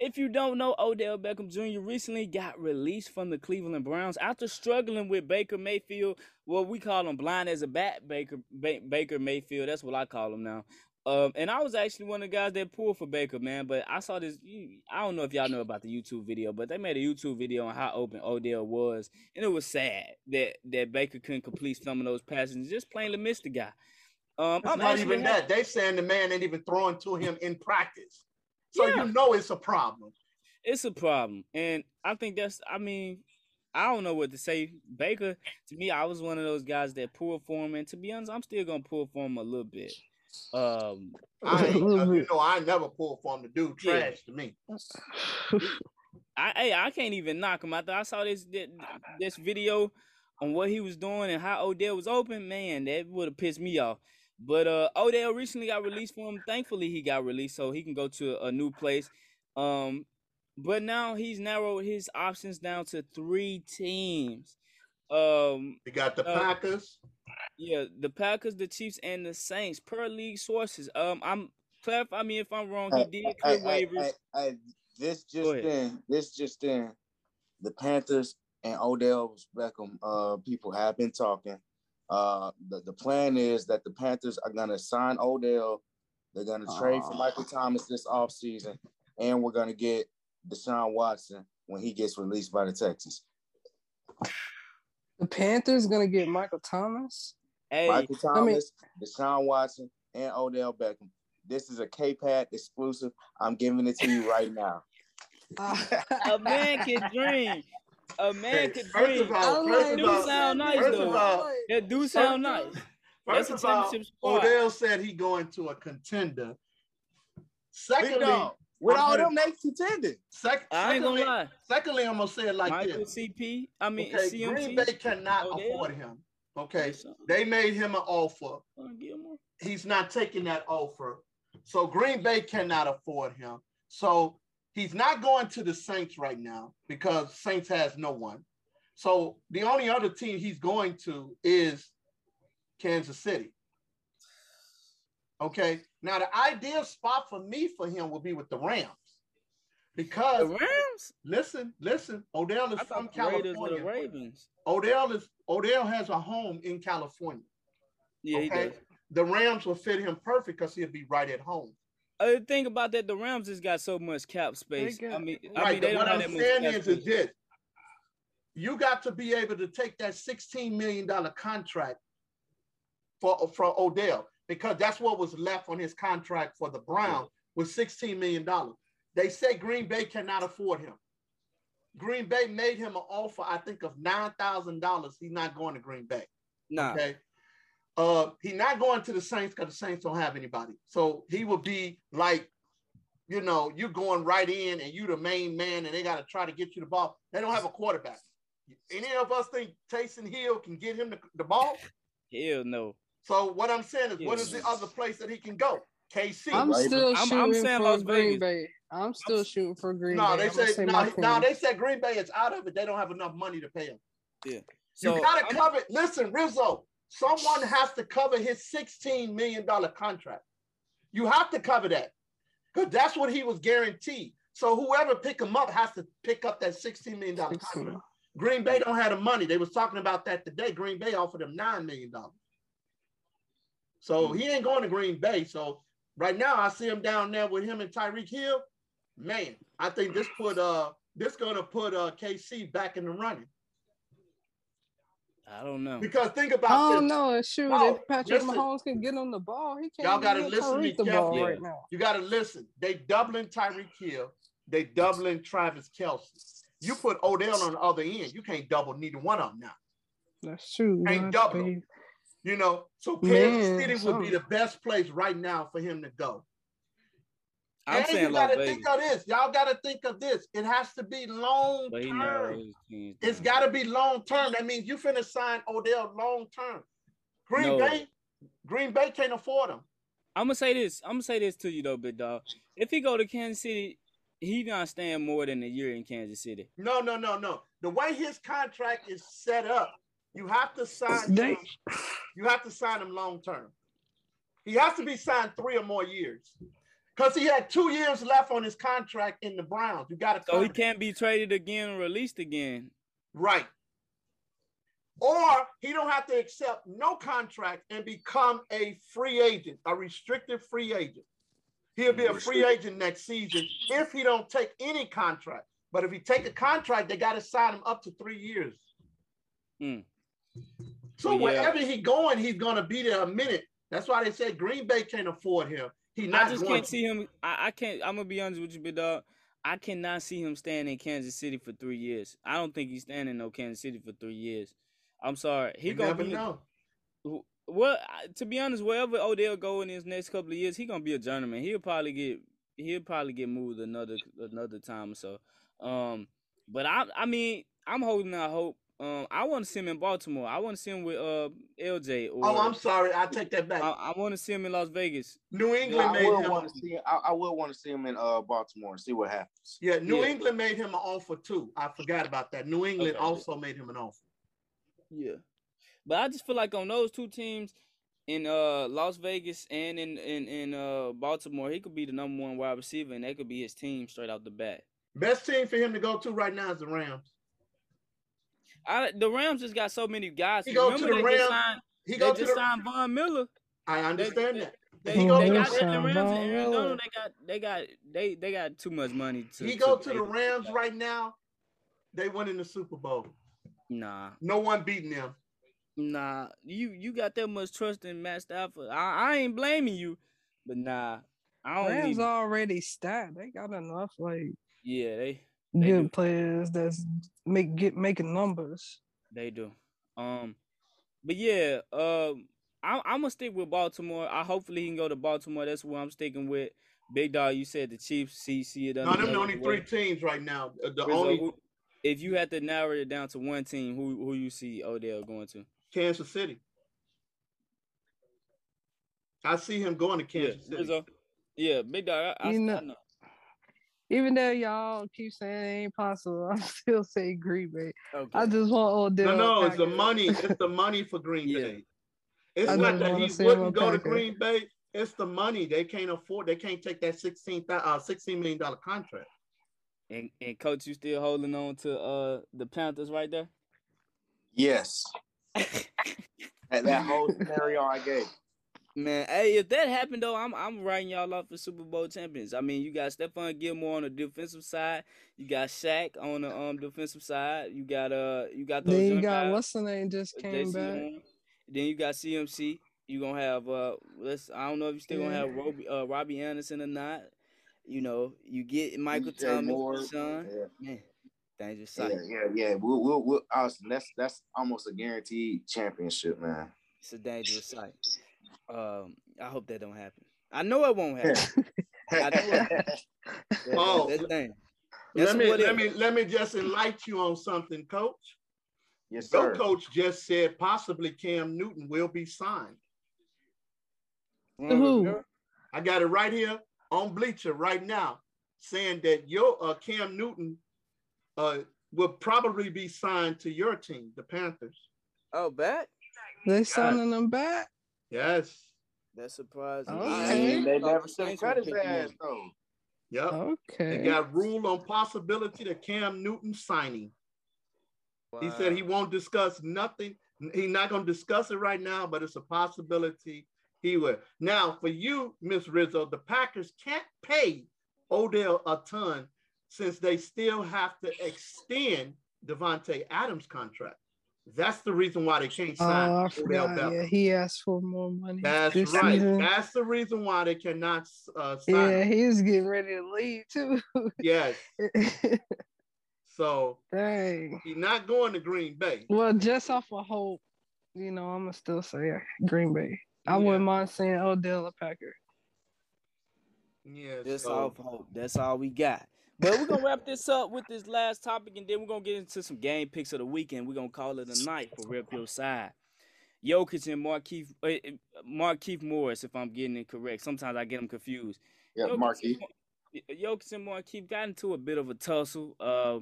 If you don't know, Odell Beckham Jr. recently got released from the Cleveland Browns after struggling with Baker Mayfield. Well, we call him blind as a bat, Baker ba- Baker Mayfield. That's what I call him now. Um, and I was actually one of the guys that pulled for Baker, man. But I saw this. I don't know if y'all know about the YouTube video, but they made a YouTube video on how open Odell was, and it was sad that that Baker couldn't complete some of those passes. Just plainly missed the guy. Um, I'm not even ha- that. They saying the man ain't even throwing to him in practice. So Yeah. you know it's a problem. it's a problem, and I think that's. I mean, I don't know what to say. Baker, to me, I was one of those guys that pulled for him, and to be honest, I'm still gonna pull for him a little bit. Um, I uh, you know, I never pull for him to do Yeah. trash to me. I hey, I can't even knock him. I thought I saw this this video on what he was doing and how Odell was open, man, that would have pissed me off. But uh, Odell recently got released for him. Thankfully, he got released so he can go to a, a new place. Um, but now he's narrowed his options down to three teams. Um, You got the uh, Packers. yeah, the Packers, the Chiefs, and the Saints per league sources. Um, I'm clarify me if I'm wrong. He did hey, clear hey, waivers. hey, hey, this just ahead. in, this just in, the Panthers and Odell Beckham uh people have been talking. Uh the, the plan is that the Panthers are gonna sign Odell, they're gonna trade for Michael Thomas this offseason, and we're gonna get Deshaun Watson when he gets released by the Texans. The Panthers gonna get Michael Thomas. Hey, Michael I mean- Thomas, Deshaun Watson, and Odell Beckham. This is a K-Pad exclusive. I'm giving it to you right now. a man can dream. A man Hey, can first of dream. all, I first like of do all, sound nice first though. of all, That do sound nice. First That's of a all, championship squad. Odell said he going to a contender. Big Secondly, dog. With I'm all gonna- them they contended. sec- I ain't gonna secondly, lie. secondly, I'm gonna say it like Michael this. CP. I mean Okay, CMT. Green Bay cannot Odell. afford him. Okay, they made him an offer. Wanna give him one? He's not taking that offer. So Green Bay cannot afford him. So he's not going to the Saints right now because Saints has no one. So the only other team he's going to is Kansas City. Okay. Now the ideal spot for me for him will be with the Rams. The Because Rams. listen, listen, Odell is from thought the Raiders were the California. Ravens. Odell is Odell has a home in California. Yeah, he Okay. does. The Rams will fit him perfect because he'll be right at home. Uh, the thing about that, the Rams just got so much cap space. I got- mean, I Right. mean, they but don't what I'm that saying is, space. is this: you got to be able to take that 16 million dollar contract for for Odell because that's what was left on his contract for the Browns was 16 million dollars. They say Green Bay cannot afford him. Green Bay made him an offer, I think, of nine thousand dollars. He's not going to Green Bay. Nah, Okay. Uh, he's not going to the Saints because the Saints don't have anybody. So he will be like, you know, you're going right in and you're the main man, and they got to try to get you the ball. They don't have a quarterback. Any of us think Taysom Hill can get him the, the ball? hell no. So what I'm saying is, what is the other place that he can go? KC. I'm Ravens. still I'm- shooting I'm saying for Las Green Vegas. Bay. I'm still shooting for Green no, Bay. they say, say no, my no, they said Green Bay is out of it. They don't have enough money to pay him. So you gotta I'm- cover. Listen, Rizzo. Someone has to cover his sixteen million dollar contract. You have to cover that because that's what he was guaranteed. So whoever pick him up has to pick up that sixteen million dollar 16. contract. Green Bay don't have the money. They was talking about that today. Green Bay offered him nine million dollars. So he ain't going to Green Bay. So right now I see him down there with him and Tyreek Hill. Man, I think this put uh this gonna put uh KC back in the running. I don't know. Because think about I don't know. Shoot, No, if Patrick listen. Mahomes can get on the ball, he can't. Y'all gotta listen to me the ball carefully. right now. You got to listen. They doubling Tyreek Hill. They doubling Travis Kelce. You put Odell on the other end. You can't double neither one of them now. That's true. Ain't man. double. They- You know, so Kansas Man, City would be the best place right now for him to go. I'm and saying you got to think of this. Y'all got to think of this. It has to be long but he term. his teams It's down. got to be long term. That means you finna sign Odell long term. Green No. Bay, Green Bay can't afford him. I'm gonna say this. I'm gonna say this to you though, big dog. If he go to Kansas City, he not staying more than a year in Kansas City. No, no, no, no. The way his contract is set up, you have to sign him. You have to sign him long term. He has to be signed three or more years. Because he had two years left on his contract in the Browns. You got to So he can't be traded again or released again. right. Or he don't have to accept no contract and become a free agent, a restricted free agent. He'll be a free agent next season if he don't take any contract. But if he take a contract, they got to sign him up to three years. Hmm. So Well, yeah. wherever he going, he's gonna be there a minute. That's why they said Green Bay can't afford him. He not I just going can't to. see him. I, I can't. I'm gonna be honest with you, big dog. I cannot see him staying in Kansas City for three years. I don't think he's staying in no Kansas City for three years. I'm sorry. He You gonna never be know. well. To be honest, wherever Odell go in his next couple of years, he gonna be a journeyman. He'll probably get he'll probably get moved another another time or so. Um, but I I mean I'm holding out hope. Um, I want to see him in Baltimore. I want to see him with uh LJ. Or, Oh, I'm sorry. I take that back. I, I want to see him in Las Vegas. New England. Yeah, I made will him. want to see. I, I will want to see him in uh Baltimore and see what happens. Yeah, New Yeah. England made him an offer too. I forgot about that. New England Okay. also made him an offer. Yeah, but I just feel like on those two teams in uh Las Vegas and in in in uh Baltimore, he could be the number one wide receiver, and that could be his team straight out the bat. Best team for him to go to right now is the Rams. I the Rams just got so many guys. He go to the just Rams. signed, He they go to just the. signed Von Miller. I understand they- that. They, He they go to got the- the Rams and Aaron Donald. They got they got they they got too much money to. He go to pay the Rams that. right now. They win in the Super Bowl. Nah, No one beating them. nah. You you got that much trust in Matt Stafford. I, I ain't blaming you, but nah, I don't Rams need. already stacked. They got enough like Yeah, they They good do. players that's make get making numbers. They do. Um, but yeah, um, I'm I'm gonna stick with Baltimore. I hopefully he can go to Baltimore. That's where I'm sticking with. Big dog, you said the Chiefs. See, see it. No, them the only way. three teams right now. Uh, The Rizzo, only who- if you had to narrow it down to one team, who who you see Odell going to? Kansas City. I see him going to Kansas yeah, City. Rizzo. Yeah, big dog. I, I, You know- I know. Even though y'all keep saying it ain't possible, I'm still say Green Bay. Okay. I just want old. No, Odell. no, it's the money. It's the money for Green Yeah. Bay. It's I not that he wouldn't a go to Green Bay. It's the money. They can't afford. They can't take that 16 uh, 16 million dollar contract. and and coach, you still holding on to uh the Panthers right there? Yes, that, that whole scenario I gave. Man, hey, if that happened though, I'm I'm writing y'all off for Super Bowl champions. I mean, you got Stephon Gilmore on the defensive side, you got Shaq on the um defensive side, you got uh you got those Then you got guys, what's the name just uh, came JC back. Horn. Then you got CMC. You gonna have uh let's I don't know if you still gonna have Robbie uh Robbie Anderson or not. You know, you get Michael DJ Thomas, Moore, son. Yeah, Man, dangerous yeah, sight. yeah, yeah. We'll, we'll, we'll, Austin, that's that's almost a guaranteed championship, man. It's a dangerous sight. Um, I hope that don't happen. I know it won't happen. I know That- Oh, that's. Let me let it- me let me just enlighten you on something, Coach. yes, Your sir. coach just said possibly Cam Newton will be signed. Who? I got it right here on Bleacher right now, saying that your uh, Cam Newton uh, will probably be signed to your team, the Panthers. Oh, bet. They signing them back. Yes. That's surprising. Okay. I I mean, ain't they never said should have cut his ass though. Yep. Okay. They got rule on possibility that Cam Newton signing. He said he won't discuss nothing. He's not going to discuss it right now, but it's a possibility he will. Now, for you, Miss Rizzo, the Packers can't pay Odell a ton since they still have to extend Davante Adams' contract. That's the reason why they can't Oh, sign I Odell forgot. Beckham. Yeah, he asked for more money. That's this right. season. That's the reason why they cannot uh, sign. Yeah, him. he was getting ready to leave too. Yes. So Dang. he's not going to Green Bay. Well, just off of hope, you know, I'm gonna still say Green Bay. I Yeah. wouldn't mind saying Odell a Packer. Yeah. That's so- all hope. That's all we got. But we're gonna wrap this up with this last topic, and then we're gonna get into some game picks of the weekend. We're gonna call it a night for Rep Your Side. Jokic and Markieff, uh, Markieff Morris, if I'm getting it correct. Sometimes I get them confused. Yeah, Jokic Marky. and Mar- Jokic and Markieff got into a bit of a tussle. Uh,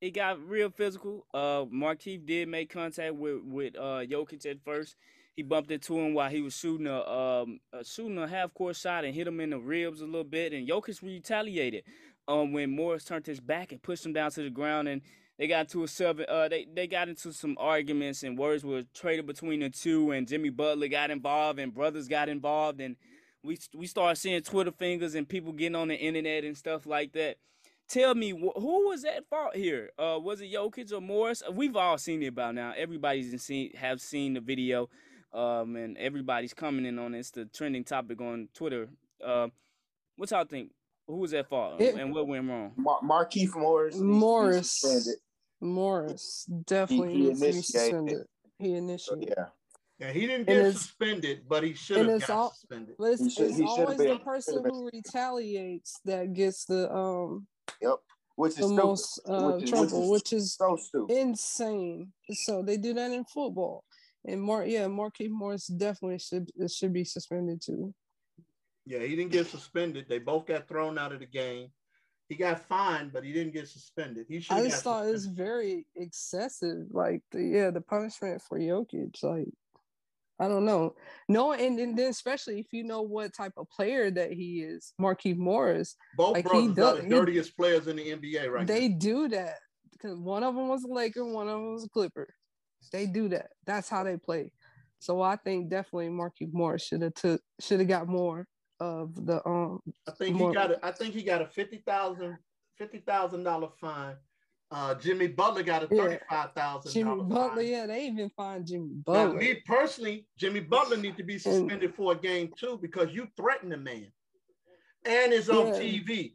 it got real physical. Uh, Markieff did make contact with with uh, Jokic at first. He bumped into him while he was shooting a um a, shooting a half court shot and hit him in the ribs a little bit. And Jokic retaliated um when Morris turned his back and pushed him down to the ground. And they got into a seven. Uh, they they got into some arguments and words were traded between the two. And Jimmy Butler got involved and brothers got involved and we we started seeing Twitter fingers and people getting on the internet and stuff like that. Tell me wh- who was at fault here? Uh, was it Jokic or Morris? We've all seen it by now. Everybody's seen have seen the video, um, and everybody's commenting on it. It's the trending topic on Twitter. Uh, what y'all think? Who was at fault It- and what went wrong? Mar- Markeith Morris. needs Morris. Morris definitely he needs to be initiated. suspended. He So, initiated. yeah, Yeah, he didn't get suspended, but he should and have got all- suspended. But it's, He should- it's he should've always been- the should've person been- who retaliates that gets the um yep. which is the stupid. most uh, which, is, trouble, which which is so stupid. insane. So they do that in football. And Mark, yeah, Marquise Morris definitely should should be suspended too. Yeah, he didn't get suspended. They both got thrown out of the game. He got fined, but he didn't get suspended. He should. I just thought it was very excessive. Like, the, yeah, the punishment for Jokic, like, I don't know. No, and, and then especially if you know what type of player that he is, Marquise Morris. Both like brothers does, are the dirtiest he, players in the NBA right they now. They do that because one of them was a Laker, one of them was a Clipper. They do that. That's how they play. So I think definitely Marquise Morris should have took should have got more of the um. I think more, he got a, I think he got a fifty thousand fifty thousand dollar fine. Uh, Jimmy Butler got a thirty-five thousand. Jimmy Butler, fine. yeah, they even fined Jimmy Butler. Now, me personally, Jimmy Butler need to be suspended and, for a game too because you threatened the man, and it's on yeah. TV.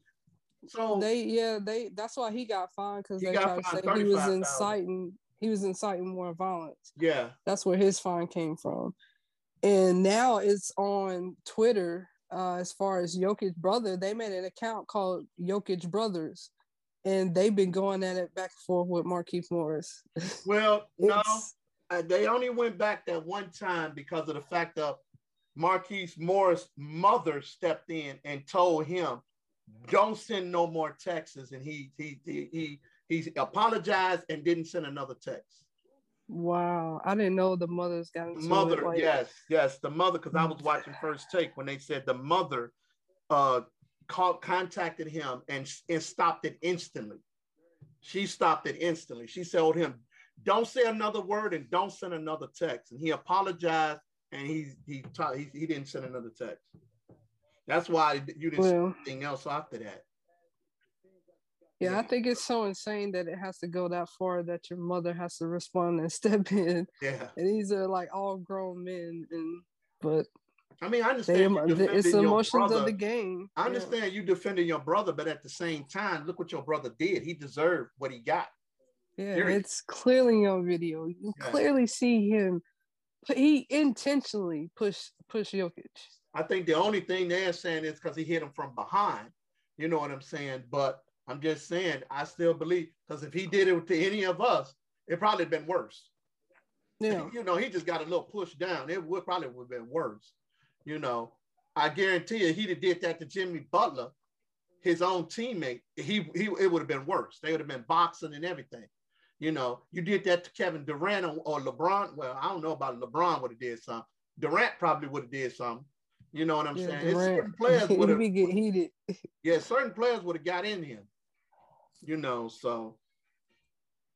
So they, yeah, they. That's why he got fined because they tried to say he was inciting. He was inciting more violence. Yeah, that's where his fine came from, and now it's on Twitter uh, as far as Jokic brother, they made an account called Jokic Brothers, and they've been going at it back and forth with Marquise Morris. Well, no, they only went back that one time because of the fact that Marquise Morris' mother stepped in and told him, "Don't send no more texts," and he he he he he apologized and didn't send another text. Wow, I didn't know the mothers got into mother. It, like... Yes, yes, the mother. Because I was watching First Take when they said the mother uh called, contacted him and and stopped it instantly. She stopped it instantly. She told him, "Don't say another word and don't send another text." And he apologized and he he ta- he, he didn't send another text. That's why you didn't well, see anything else after that. Yeah, I think it's so insane that it has to go that far that your mother has to respond and step in. Yeah. And these are like all grown men and but I mean, I understand they, it's the emotions of the game. I understand yeah. you defending your brother, but at the same time, look what your brother did. He deserved what he got. Yeah, it's clearly on video. You yeah. clearly see him. He intentionally pushed push Jokic. I think the only thing they're saying is because he hit him from behind. You know what I'm saying? But I'm just saying, I still believe because if he did it to any of us, it probably been worse. Yeah. You know, he just got a little push down. It would probably would have been worse. You know, I guarantee you, he'd have did that to Jimmy Butler, his own teammate. He he it would have been worse. They would have been boxing and everything. You know, you did that to Kevin Durant or, or LeBron. Well, I don't know about LeBron would have did something. Durant probably would have did something. You know what I'm yeah, saying? Durant, certain players would have get heated. Yeah, certain players would have got in him you know. So,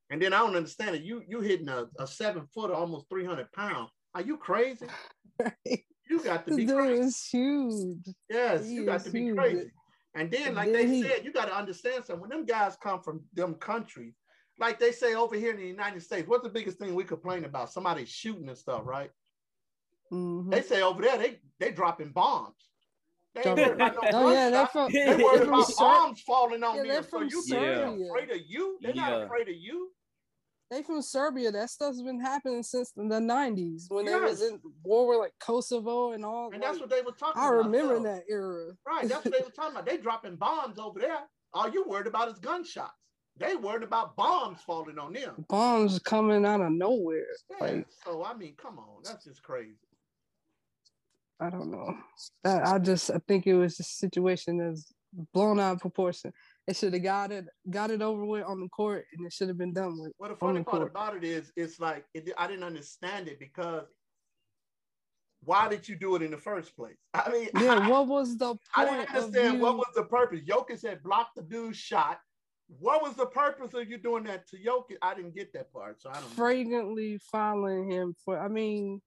and then I don't understand it. You you hitting a, a seven foot, almost three hundred pound. Are you crazy? You got to be Dude crazy. is huge. Yes, he you got to be huge. crazy. And then, like then they he... said, you got to understand something. When them guys come from them countries, like they say over here in the United States, what's the biggest thing we complain about? Somebody shooting and stuff, right? Mm-hmm. They say over there they they dropping bombs. They ain't worried about no oh yeah, they're from, they worried about Ser- bombs falling on yeah, them. So you think they're afraid of you? They're Yeah. not afraid of you. They from Serbia. That stuff's been happening since the '90s when they was in war with like Kosovo and all. And that's what they were talking I about. remember so- that era. Right, that's what they were talking about. They dropping bombs over there. All you worried about is gunshots. They worried about bombs falling on them. Bombs coming out of nowhere. Yeah, Like so I mean, come on, that's just crazy. I don't know. I, I just I think it was a situation that's blown out of proportion. They should have got it got it over with on the court, and it should have been done with. Well, the funny the part court. about it is, it's like it, I didn't understand it because why did you do it in the first place? I mean, Yeah, I, what was the point I didn't understand what was the purpose. Jokic had blocked the dude's shot. What was the purpose of you doing that to Jokic? I didn't get that part, so I don't know. fragrantly following him for I mean,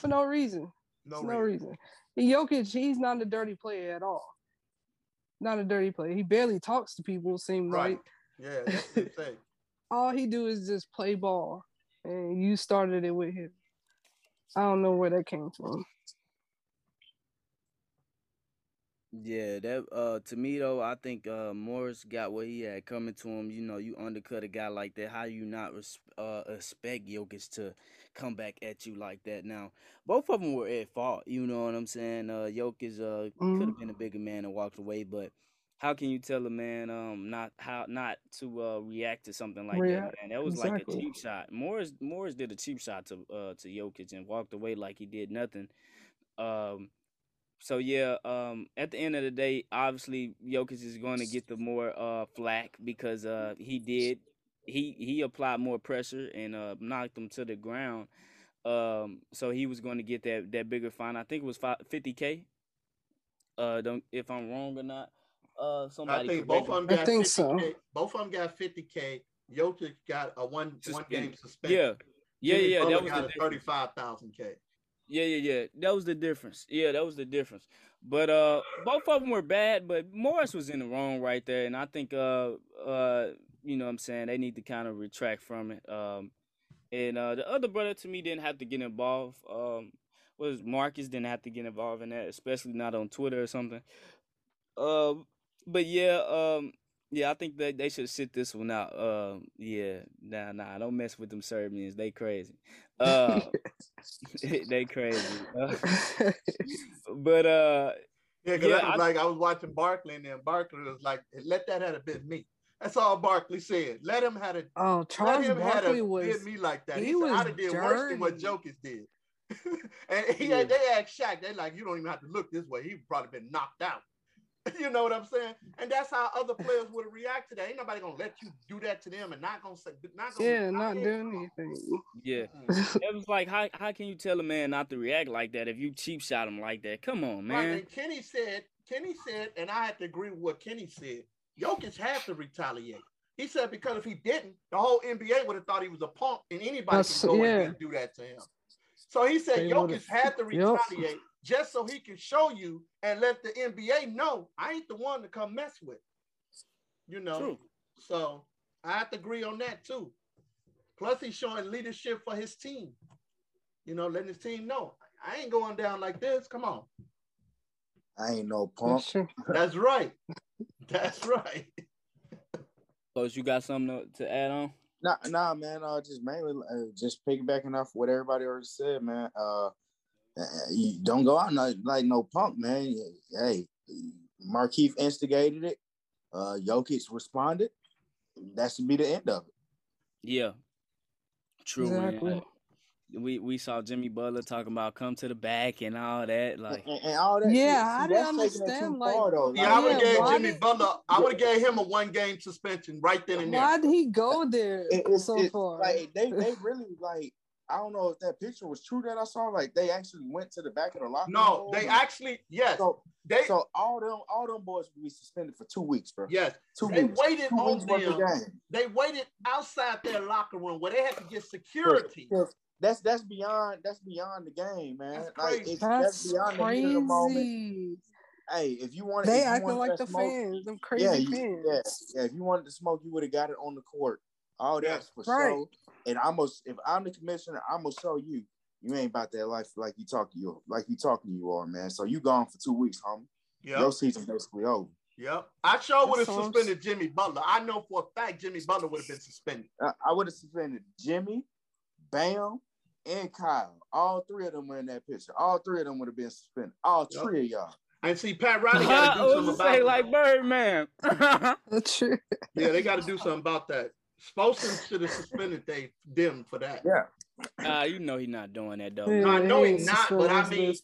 for no reason. No, no reason. reason. Jokic, he's not a dirty player at all. Not a dirty player. He barely talks to people, seem Right. like. Yeah, that's the thing. All he do is just play ball. And you started it with him. I don't know where that came from. Yeah, that uh to me though, I think uh Morris got what he had coming to him. You know, you undercut a guy like that. How you not res- uh expect Jokic to come back at you like that? Now, both of them were at fault. You know what I'm saying? Uh, Jokic uh could Mhm. have been a bigger man and walked away, but how can you tell a man um not how not to uh react to something like React, that, man? That was like a cheap shot. Morris Morris did a cheap shot to uh to Jokic and walked away like he did nothing. Um so yeah, um at the end of the day, obviously Jokic is going to get the more uh flack because uh he did he he applied more pressure and uh knocked him to the ground. Um so he was going to get that that bigger fine. I think it was 50k. Uh don't if I'm wrong or not. Uh somebody. I think both of me. them I got think 50K. so. Both of them got 50K. Jokic got a one one game Suspended. suspension. Yeah. Yeah, Jimmy yeah, Butler that was got the a difference. 35,000K. Yeah, yeah, yeah. That was the difference. Yeah, that was the difference. But uh both of them were bad, but Morris was in the wrong right there and I think uh uh you know what I'm saying, they need to kind of retract from it. Um and uh the other brother to me didn't have to get involved. Um was Marcus didn't have to get involved in that, especially not on Twitter or something. Um but yeah, um yeah, I think that they should sit this one out. Um yeah, nah nah, don't mess with them Serbians. They crazy. Uh they crazy. Uh, but uh Yeah, because Yeah, I- like I was watching Barkley and then Barkley was like, let that have been me. That's all Barkley said. Let him have it. Oh, Let Charles him Barkley was did me like that. he He, said, was I'd have did worse than what dirty. Jokic did. and he Yeah. they asked Shaq, they like, you don't even have to look this way. He probably been knocked out. you know what I'm saying? And that's how other players would have reacted to that. Ain't nobody gonna let you do that to them and not gonna say not gonna yeah, not retaliate. doing anything. yeah. It was like how how can you tell a man not to react like that if you cheap shot him like that? Come on, Right, man. and Kenny said, Kenny said, and I have to agree with what Kenny said. Jokic had to retaliate. He said because if he didn't, the whole NBA would have thought he was a punk, and anybody That's- could go yeah. and do that to him. So he said They Jokic would've- had to Yep. Retaliate just so he can show you and let the NBA know I ain't the one to come mess with. You know. True. So I have to agree on that too. Plus, he's showing leadership for his team. You know, letting his team know I ain't going down like this. Come on. I ain't no punk. That's right. That's right. Coach, you got something to, to add on? Nah, nah, man. Uh, just mainly uh, just piggybacking off what everybody already said, man. Uh, you don't go out like, like no punk, man. Hey, Markieff instigated it. Uh, Jokic responded. That should be the end of it. Yeah. True, man. We we saw Jimmy Butler talking about come to the back and all that. Like and, and all that. Yeah, I shit, see, didn't that's taking it understand, like- far, though. Yeah, I would have Yeah, gave Jimmy did- Butler. I would have gave him a one game suspension right then and there. Why did he go there It- it's, so it's far? like they they really like. I don't know if that picture was true that I saw. Like they actually went to the back of the locker room. No, room. they actually yes, So, they so all them all them boys will be suspended for two weeks, bro. yes Two they weeks. waited Two on weeks worth of them. game. they waited outside their locker room where they had to get security. Because That's that's beyond that's beyond the game, man. That's like crazy. it's, That's beyond the heat the moment. Hey, if you want, They if acting like the smoke, fans, them crazy yeah, you, fans. yeah, yeah. If you wanted to smoke, you would have got it on the court. All that's for Right. show. And I'm gonna, if I'm the commissioner, I'm gonna show you. You ain't about that life like you talk you like you talking you are, man. So you gone for two weeks, homie. Your Yep, season basically over. yep. I sure would have sounds- suspended Jimmy Butler. I know for a fact Jimmy Butler would have been suspended. I, I would have suspended Jimmy, Bam, and Kyle. All three of them were in that picture. All three of them would have been suspended. All Yep. three of y'all. And see, Pat Riley got to I do was something about say it. like Birdman. That's true. Yeah, they got to do something about that. Sposen should have suspended they them for that. Yeah. Ah, you know he's not doing that though. No, I know they he's not, but I mean-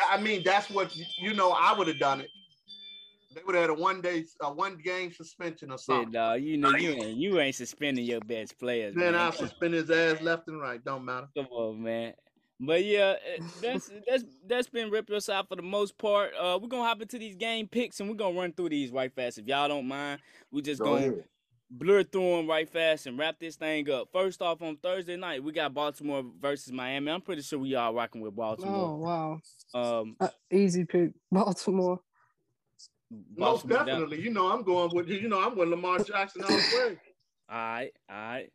I mean, that's what you know. I would have done it. They would have had a one day, a one game suspension or Shit, something. dog. You know you ain't you ain't suspending your best players, Then man. I'll suspend his ass left and right. Don't matter. Come on, man. But yeah, eh, that's that's that's been Rip Your Side for the most part. Uh, we're gonna hop into these game picks and we're gonna run through these right fast. If y'all don't mind, we just Go gonna ahead. Blur through them right fast and wrap this thing up. First off, on Thursday night, we got Baltimore versus Miami. I'm pretty sure we all rocking with Baltimore. Oh wow, Um, uh, easy pick, Baltimore. Most Baltimore down- definitely. You know, I'm going with you know, I'm with Lamar Jackson all the way. All right, all right,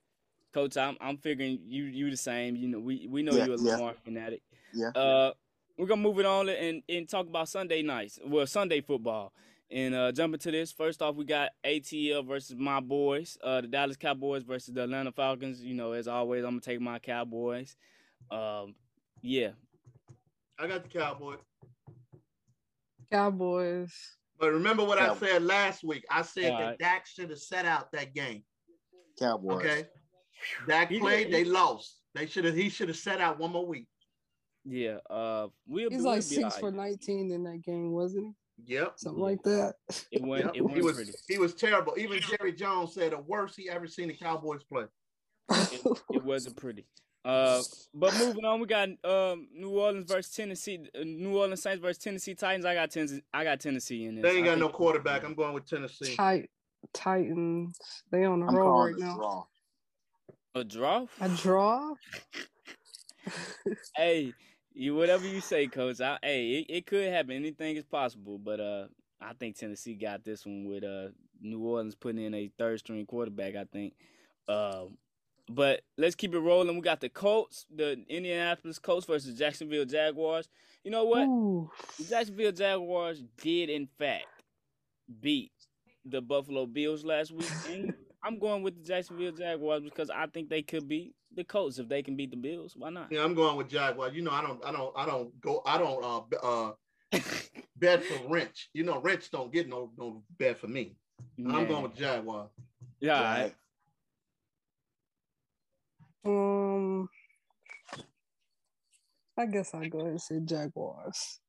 Coach. I'm I'm figuring you you the same. You know, we we know Yeah, you're a yeah. Lamar fanatic. Yeah. Uh, we're gonna move it on and and talk about Sunday nights. Well, Sunday football. And uh, jumping to this, first off, we got ATL versus my boys, uh, the Dallas Cowboys versus the Atlanta Falcons. You know, as always, I'm gonna take my Cowboys. Um, yeah, I got the Cowboy. Cowboys. But remember what I said last week. I said All that right. Dak should have set out that game. Cowboys. Okay. Dak He played, did. they lost. They should have he should have set out one more week. Yeah, uh, we'll be, He's we'll like be six all for right. 19 in that game, wasn't Yep. Something like that. It wasn't. Yep. It He wasn't pretty. he was terrible. Even Jerry Jones said the worst he ever seen the Cowboys play. It, it wasn't pretty. Uh, but moving on, we got um New Orleans versus Tennessee. uh, New Orleans Saints versus Tennessee Titans. I got Tennessee. I got Tennessee in this. They ain't I got no quarterback. I'm going with Tennessee. Tight, Titans. They on the I'm roll right now. wrong. A draw? A draw? hey, you whatever you say, coach. I, hey, it, it could happen. Anything is possible. But uh, I think Tennessee got this one with uh New Orleans putting in a third string quarterback. I think. Um, but let's keep it rolling. We got the Colts, the Indianapolis Colts versus Jacksonville Jaguars. You know what? Ooh. The Jacksonville Jaguars did in fact beat the Buffalo Bills last week, and I'm going with the Jacksonville Jaguars because I think they could beat the Colts if they can beat the Bills. Why not? Yeah, I'm going with Jaguar. You know, I don't, I don't, I don't go, I don't uh, b- uh bet for wrench. You know, wrench don't get no no bet for me. I'm going with Jaguar. yeah. all right. Um, I guess I'll go ahead and say Jaguars.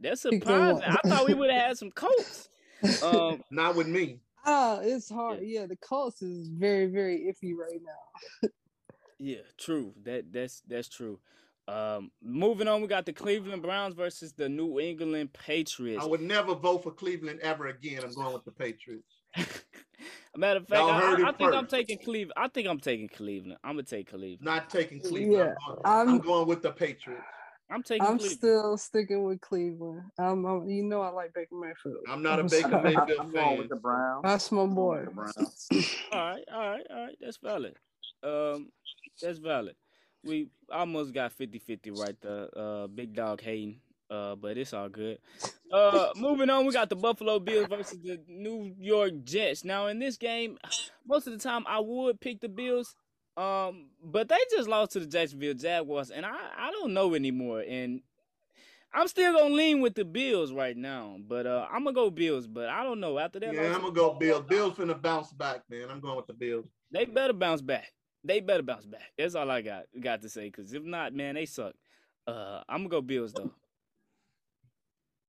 That's Pick surprising. I thought we would have had some Colts. Um, Not with me. Ah, it's hard. Yeah, the Colts is very, very iffy right now. yeah, true. That that's that's true. Um, moving on, we got the Cleveland Browns versus the New England Patriots. I would never vote for Cleveland ever again. I'm going with the Patriots. Matter of fact, Y'all I, I think I'm taking Cleveland. I think I'm taking Cleveland. I'm gonna take Cleveland. Not taking Cleveland. Yeah, I'm, going, I'm- I'm going with the Patriots. I'm taking I'm Cleveland. still sticking with Cleveland. I'm, I'm, you know, I like Baker Mayfield. I'm not a I'm Baker sorry. Mayfield I'm going fan. with the Browns. That's my boy. with the Browns. All right, all right, all right. That's valid. Um, that's valid. We almost got 50-50 right there. Uh, big dog hating. Uh, but it's all good. Uh, moving on, we got the Buffalo Bills versus the New York Jets. Now in this game, most of the time I would pick the Bills. Um, but they just lost to the Jacksonville Jaguars, and I I don't know anymore. And I'm still gonna lean with the Bills right now. But uh, I'm gonna go Bills. But I don't know after that. Yeah, loss- I'm gonna go Bills. Bills finna bounce back, man. I'm going with the Bills. They better bounce back. They better bounce back. That's all I got got to say. Cause if not, man, they suck. Uh, I'm gonna go Bills though.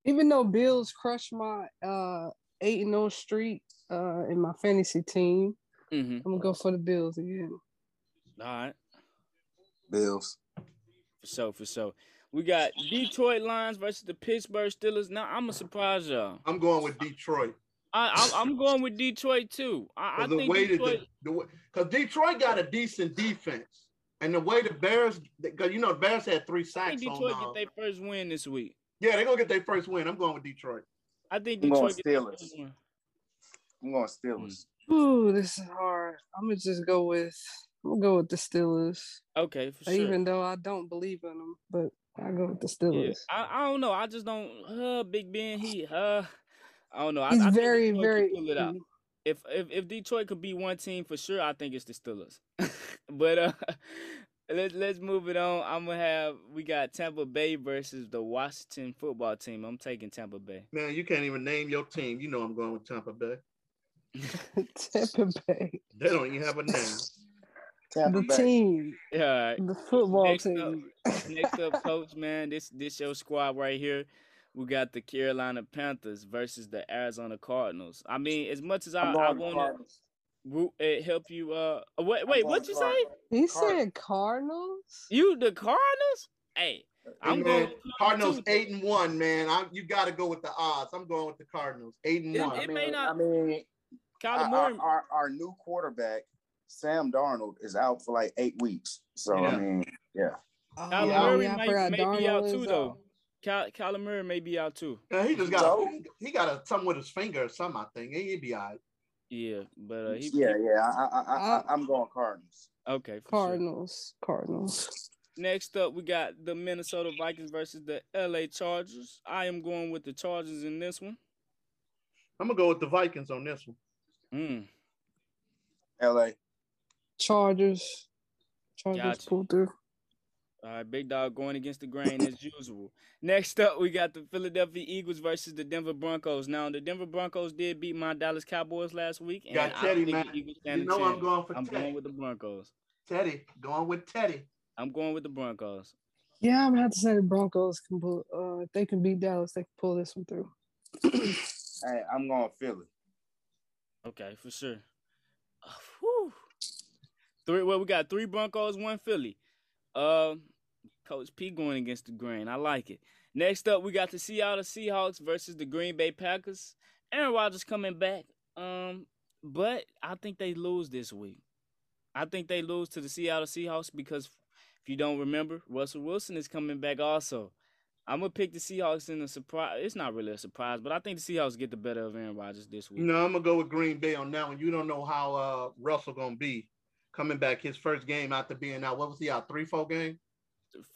Even though Bills crushed my uh eight and zero streak uh in my fantasy team, Mm-hmm. I'm gonna go for the Bills again. All right, Bills. for so, for so. We got Detroit Lions versus the Pittsburgh Steelers. Now I'm gonna surprise y'all. I'm going with Detroit. I, I'm, I'm going with Detroit too. I, I 'Cause the think way Detroit. that the, the because Detroit got a decent defense, and the way the Bears, because you know the Bears had three I sacks think on. Detroit uh, get their first win this week. yeah, they're gonna get their first win. I'm going with Detroit. I think I'm going Detroit get their Steelers. first win. I'm going Steelers. Ooh, this is hard. I'm gonna just go with I'm gonna go with the Steelers, Okay, for sure. even though I don't believe in them, but I go with the Yeah. Steelers. I, I don't know. I just don't. Uh, Big Ben, he. Uh, I don't know. I, He's I think very, Detroit very. pull it out. if if if Detroit could be one team for sure, I think it's the Steelers. but uh let's let's move it on. I'm gonna have we got Tampa Bay versus the Washington football team. I'm taking Tampa Bay. Man, you can't even name your team. You know I'm going with Tampa Bay. Tampa Bay, They don't even have a name. Tampa the Bay. team, All right. the football Next team. Next up, coach, man, this this your squad right here. We got the Carolina Panthers versus the Arizona Cardinals. I mean, as much as I, I'm I going want Cardinals. to help you, uh, wait, wait, going what you say? He Cardinals. said Cardinals. You the Cardinals? Hey, I'm Hey, going Cardinals too. eight and one, man. I, you got to go with the odds. I'm going with the Cardinals eight and It- one. it I may mean, not- I mean, Kyler Murray. our, our, our new quarterback, Sam Darnold, is out for like eight weeks. So Yeah. I mean, yeah. Oh, Kyler Yeah, Murray yeah, I may, forgot may be out too, though. out. Ky- Kyler Murray may be out too. Yeah, he just got So? a, he got a something with his finger or something. I think he'd be all right. Yeah, but uh, he, yeah, yeah. I, I, I, Uh, I, I'm going Cardinals. okay. For sure. Cardinals. Cardinals. Next up, we got the Minnesota Vikings versus the LA Chargers. I am going with the Chargers in this one. I'm gonna go with the Vikings on this one. Mm. L.A. Chargers. Chargers Gotcha. pulled through. All right, big dog going against the grain as usual. Next up, we got the Philadelphia Eagles versus the Denver Broncos. Now, the Denver Broncos did beat my Dallas Cowboys last week, and Got Teddy, man. You know I'm going for Teddy. I'm Teddy. going with the Broncos. Teddy, going with Teddy. I'm going with the Broncos. Yeah, I'm gonna have to say the Broncos can pull. Uh, if they can beat Dallas, they can pull this one through. Hey, I'm going Philly. Okay, for sure. Whew. Three. Well, we got three Broncos, one Philly. Um, Coach P going against the grain. I like it. Next up, we got the Seattle Seahawks versus the Green Bay Packers. Aaron Rodgers coming back. Um, but I think they lose this week. I think they lose to the Seattle Seahawks because if you don't remember, Russell Wilson is coming back also. I'm gonna pick the Seahawks in a surprise. It's not really a surprise, but I think the Seahawks get the better of Aaron Rodgers this week. No, I'm gonna go with Green Bay on that one. You don't know how uh Russell gonna be coming back. His first game after being out. What was he out? Three, four games.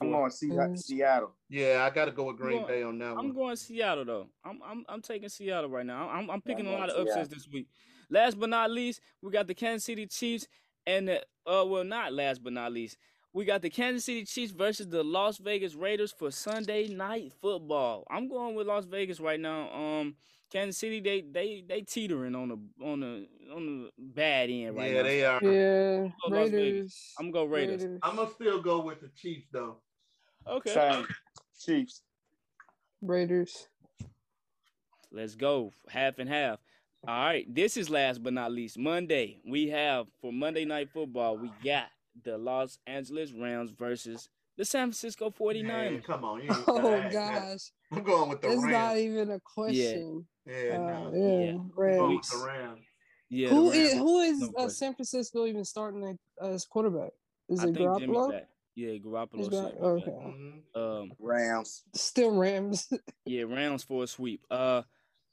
I'm going Se- Mm. Seattle. Yeah, I got to go with Green going- Bay on that one. I'm one. going Seattle though. I'm I'm I'm taking Seattle right now. I'm I'm picking a lot of Seattle. upsets this week. Last but not least, we got the Kansas City Chiefs and the uh well not last but not least, we got the Kansas City Chiefs versus the Las Vegas Raiders for Sunday night football. I'm going with Las Vegas right now. Um Kansas City they they they teetering on the on the on the bad end right yeah, now. Yeah, they are. Yeah, Go Las Vegas. Raiders. I'm gonna go Raiders. I'm gonna still go with the Chiefs though. Okay. Same. Chiefs. Raiders. Let's go. Half and half. All right. This is last but not least. Monday. We have for Monday night football, we got the Los Angeles Rams versus the San Francisco 49ers. Man, come on. You ain't Oh gotta that. gosh, I'm going with the it's not Rams. even a question. Yeah, Uh, no. yeah, Yeah. I'm going Rams. with the Rams. Yeah. Who the is Rams. who is No uh. San Francisco even starting as quarterback? Is it think Garoppolo? Yeah, Garoppolo. He's back? should be Okay. Um, Rams. Still Rams. Yeah, Rams for a sweep. Uh,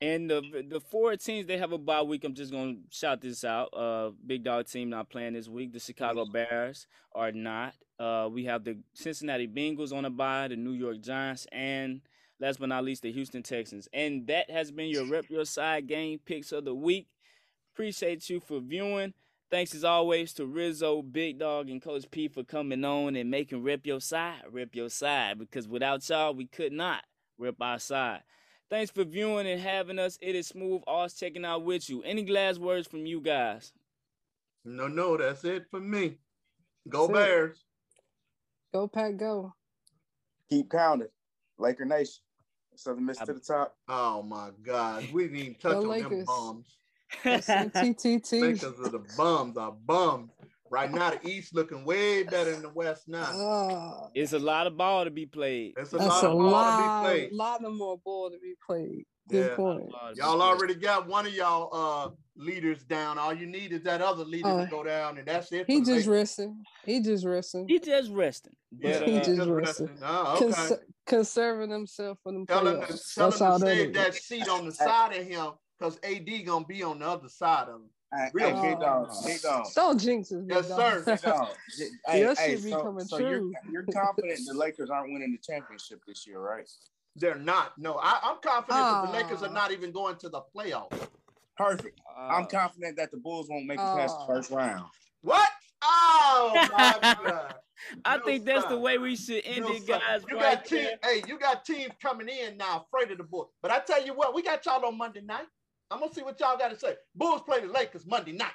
and the the four teams they have a bye week. I'm just gonna shout this out. Uh, big dog team not playing this week. The Chicago Bears are not. Uh, we have the Cincinnati Bengals on a bye, the New York Giants, and last but not least, the Houston Texans. And that has been your rep your side game picks of the week. Appreciate you for viewing. Thanks as always to Rizzo, Big Dog, and Coach P for coming on and making Rip Your Side, Rip Your Side, because without y'all, we could not rip our side. Thanks for viewing and having us. It is Smooth Oz checking out with you. Any last words from you guys? No, no, that's it for me. Go That's it. Bears. go pack, go. Keep counting. Laker Nation. Southern Miss I- to the top. Oh my God, we didn't even touch Go on them Lakers. bums. TTT. Lakers are the bums are bums. Right now, the East looking way better than the West now. Ah, it's a lot of ball to be played. It's a that's lot a of ball to lot, be played. lot of more ball to be played. Good Yeah. point. Ball to be Y'all already got one of y'all uh leaders down. All you need is that other leader Uh, to go down, and that's it. He just Lakers. resting. He just resting. He just resting. Yeah, But, he uh, just just resting. resting. Oh, okay. Cons- conserving himself for them Tell him to, playoffs. tell That's him all to save is. that seat on the side of him because AD gonna be on the other side of him. Hey, Real hey, big dog. Oh. Big dog. Don't jinx us, Yes, big dog. sir. Big dog. Hey, Your hey, shit be so, coming so you're, you're confident the Lakers aren't winning the championship this year, right? They're not. No, I, I'm confident that the Lakers are not even going to the playoffs. Perfect. I'm uh, confident that the Bulls won't make it past the first round. What? Oh my God! I No, think that's the way we should end No, it, guys. You right got team, there. hey, you got teams coming in now afraid of the Bulls. But I tell you what, we got y'all on Monday night. I'm gonna see what y'all got to say. Bulls play the Lakers Monday night.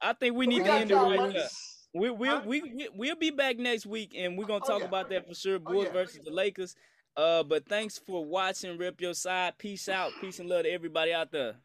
I think we We need to end it right there. We we'll we, we we'll be back next week and we're gonna Oh, talk yeah. about that for sure. Oh, Bulls yeah. versus the Lakers. Uh, but thanks for watching. Rip your side. Peace out. Peace and love to everybody out there.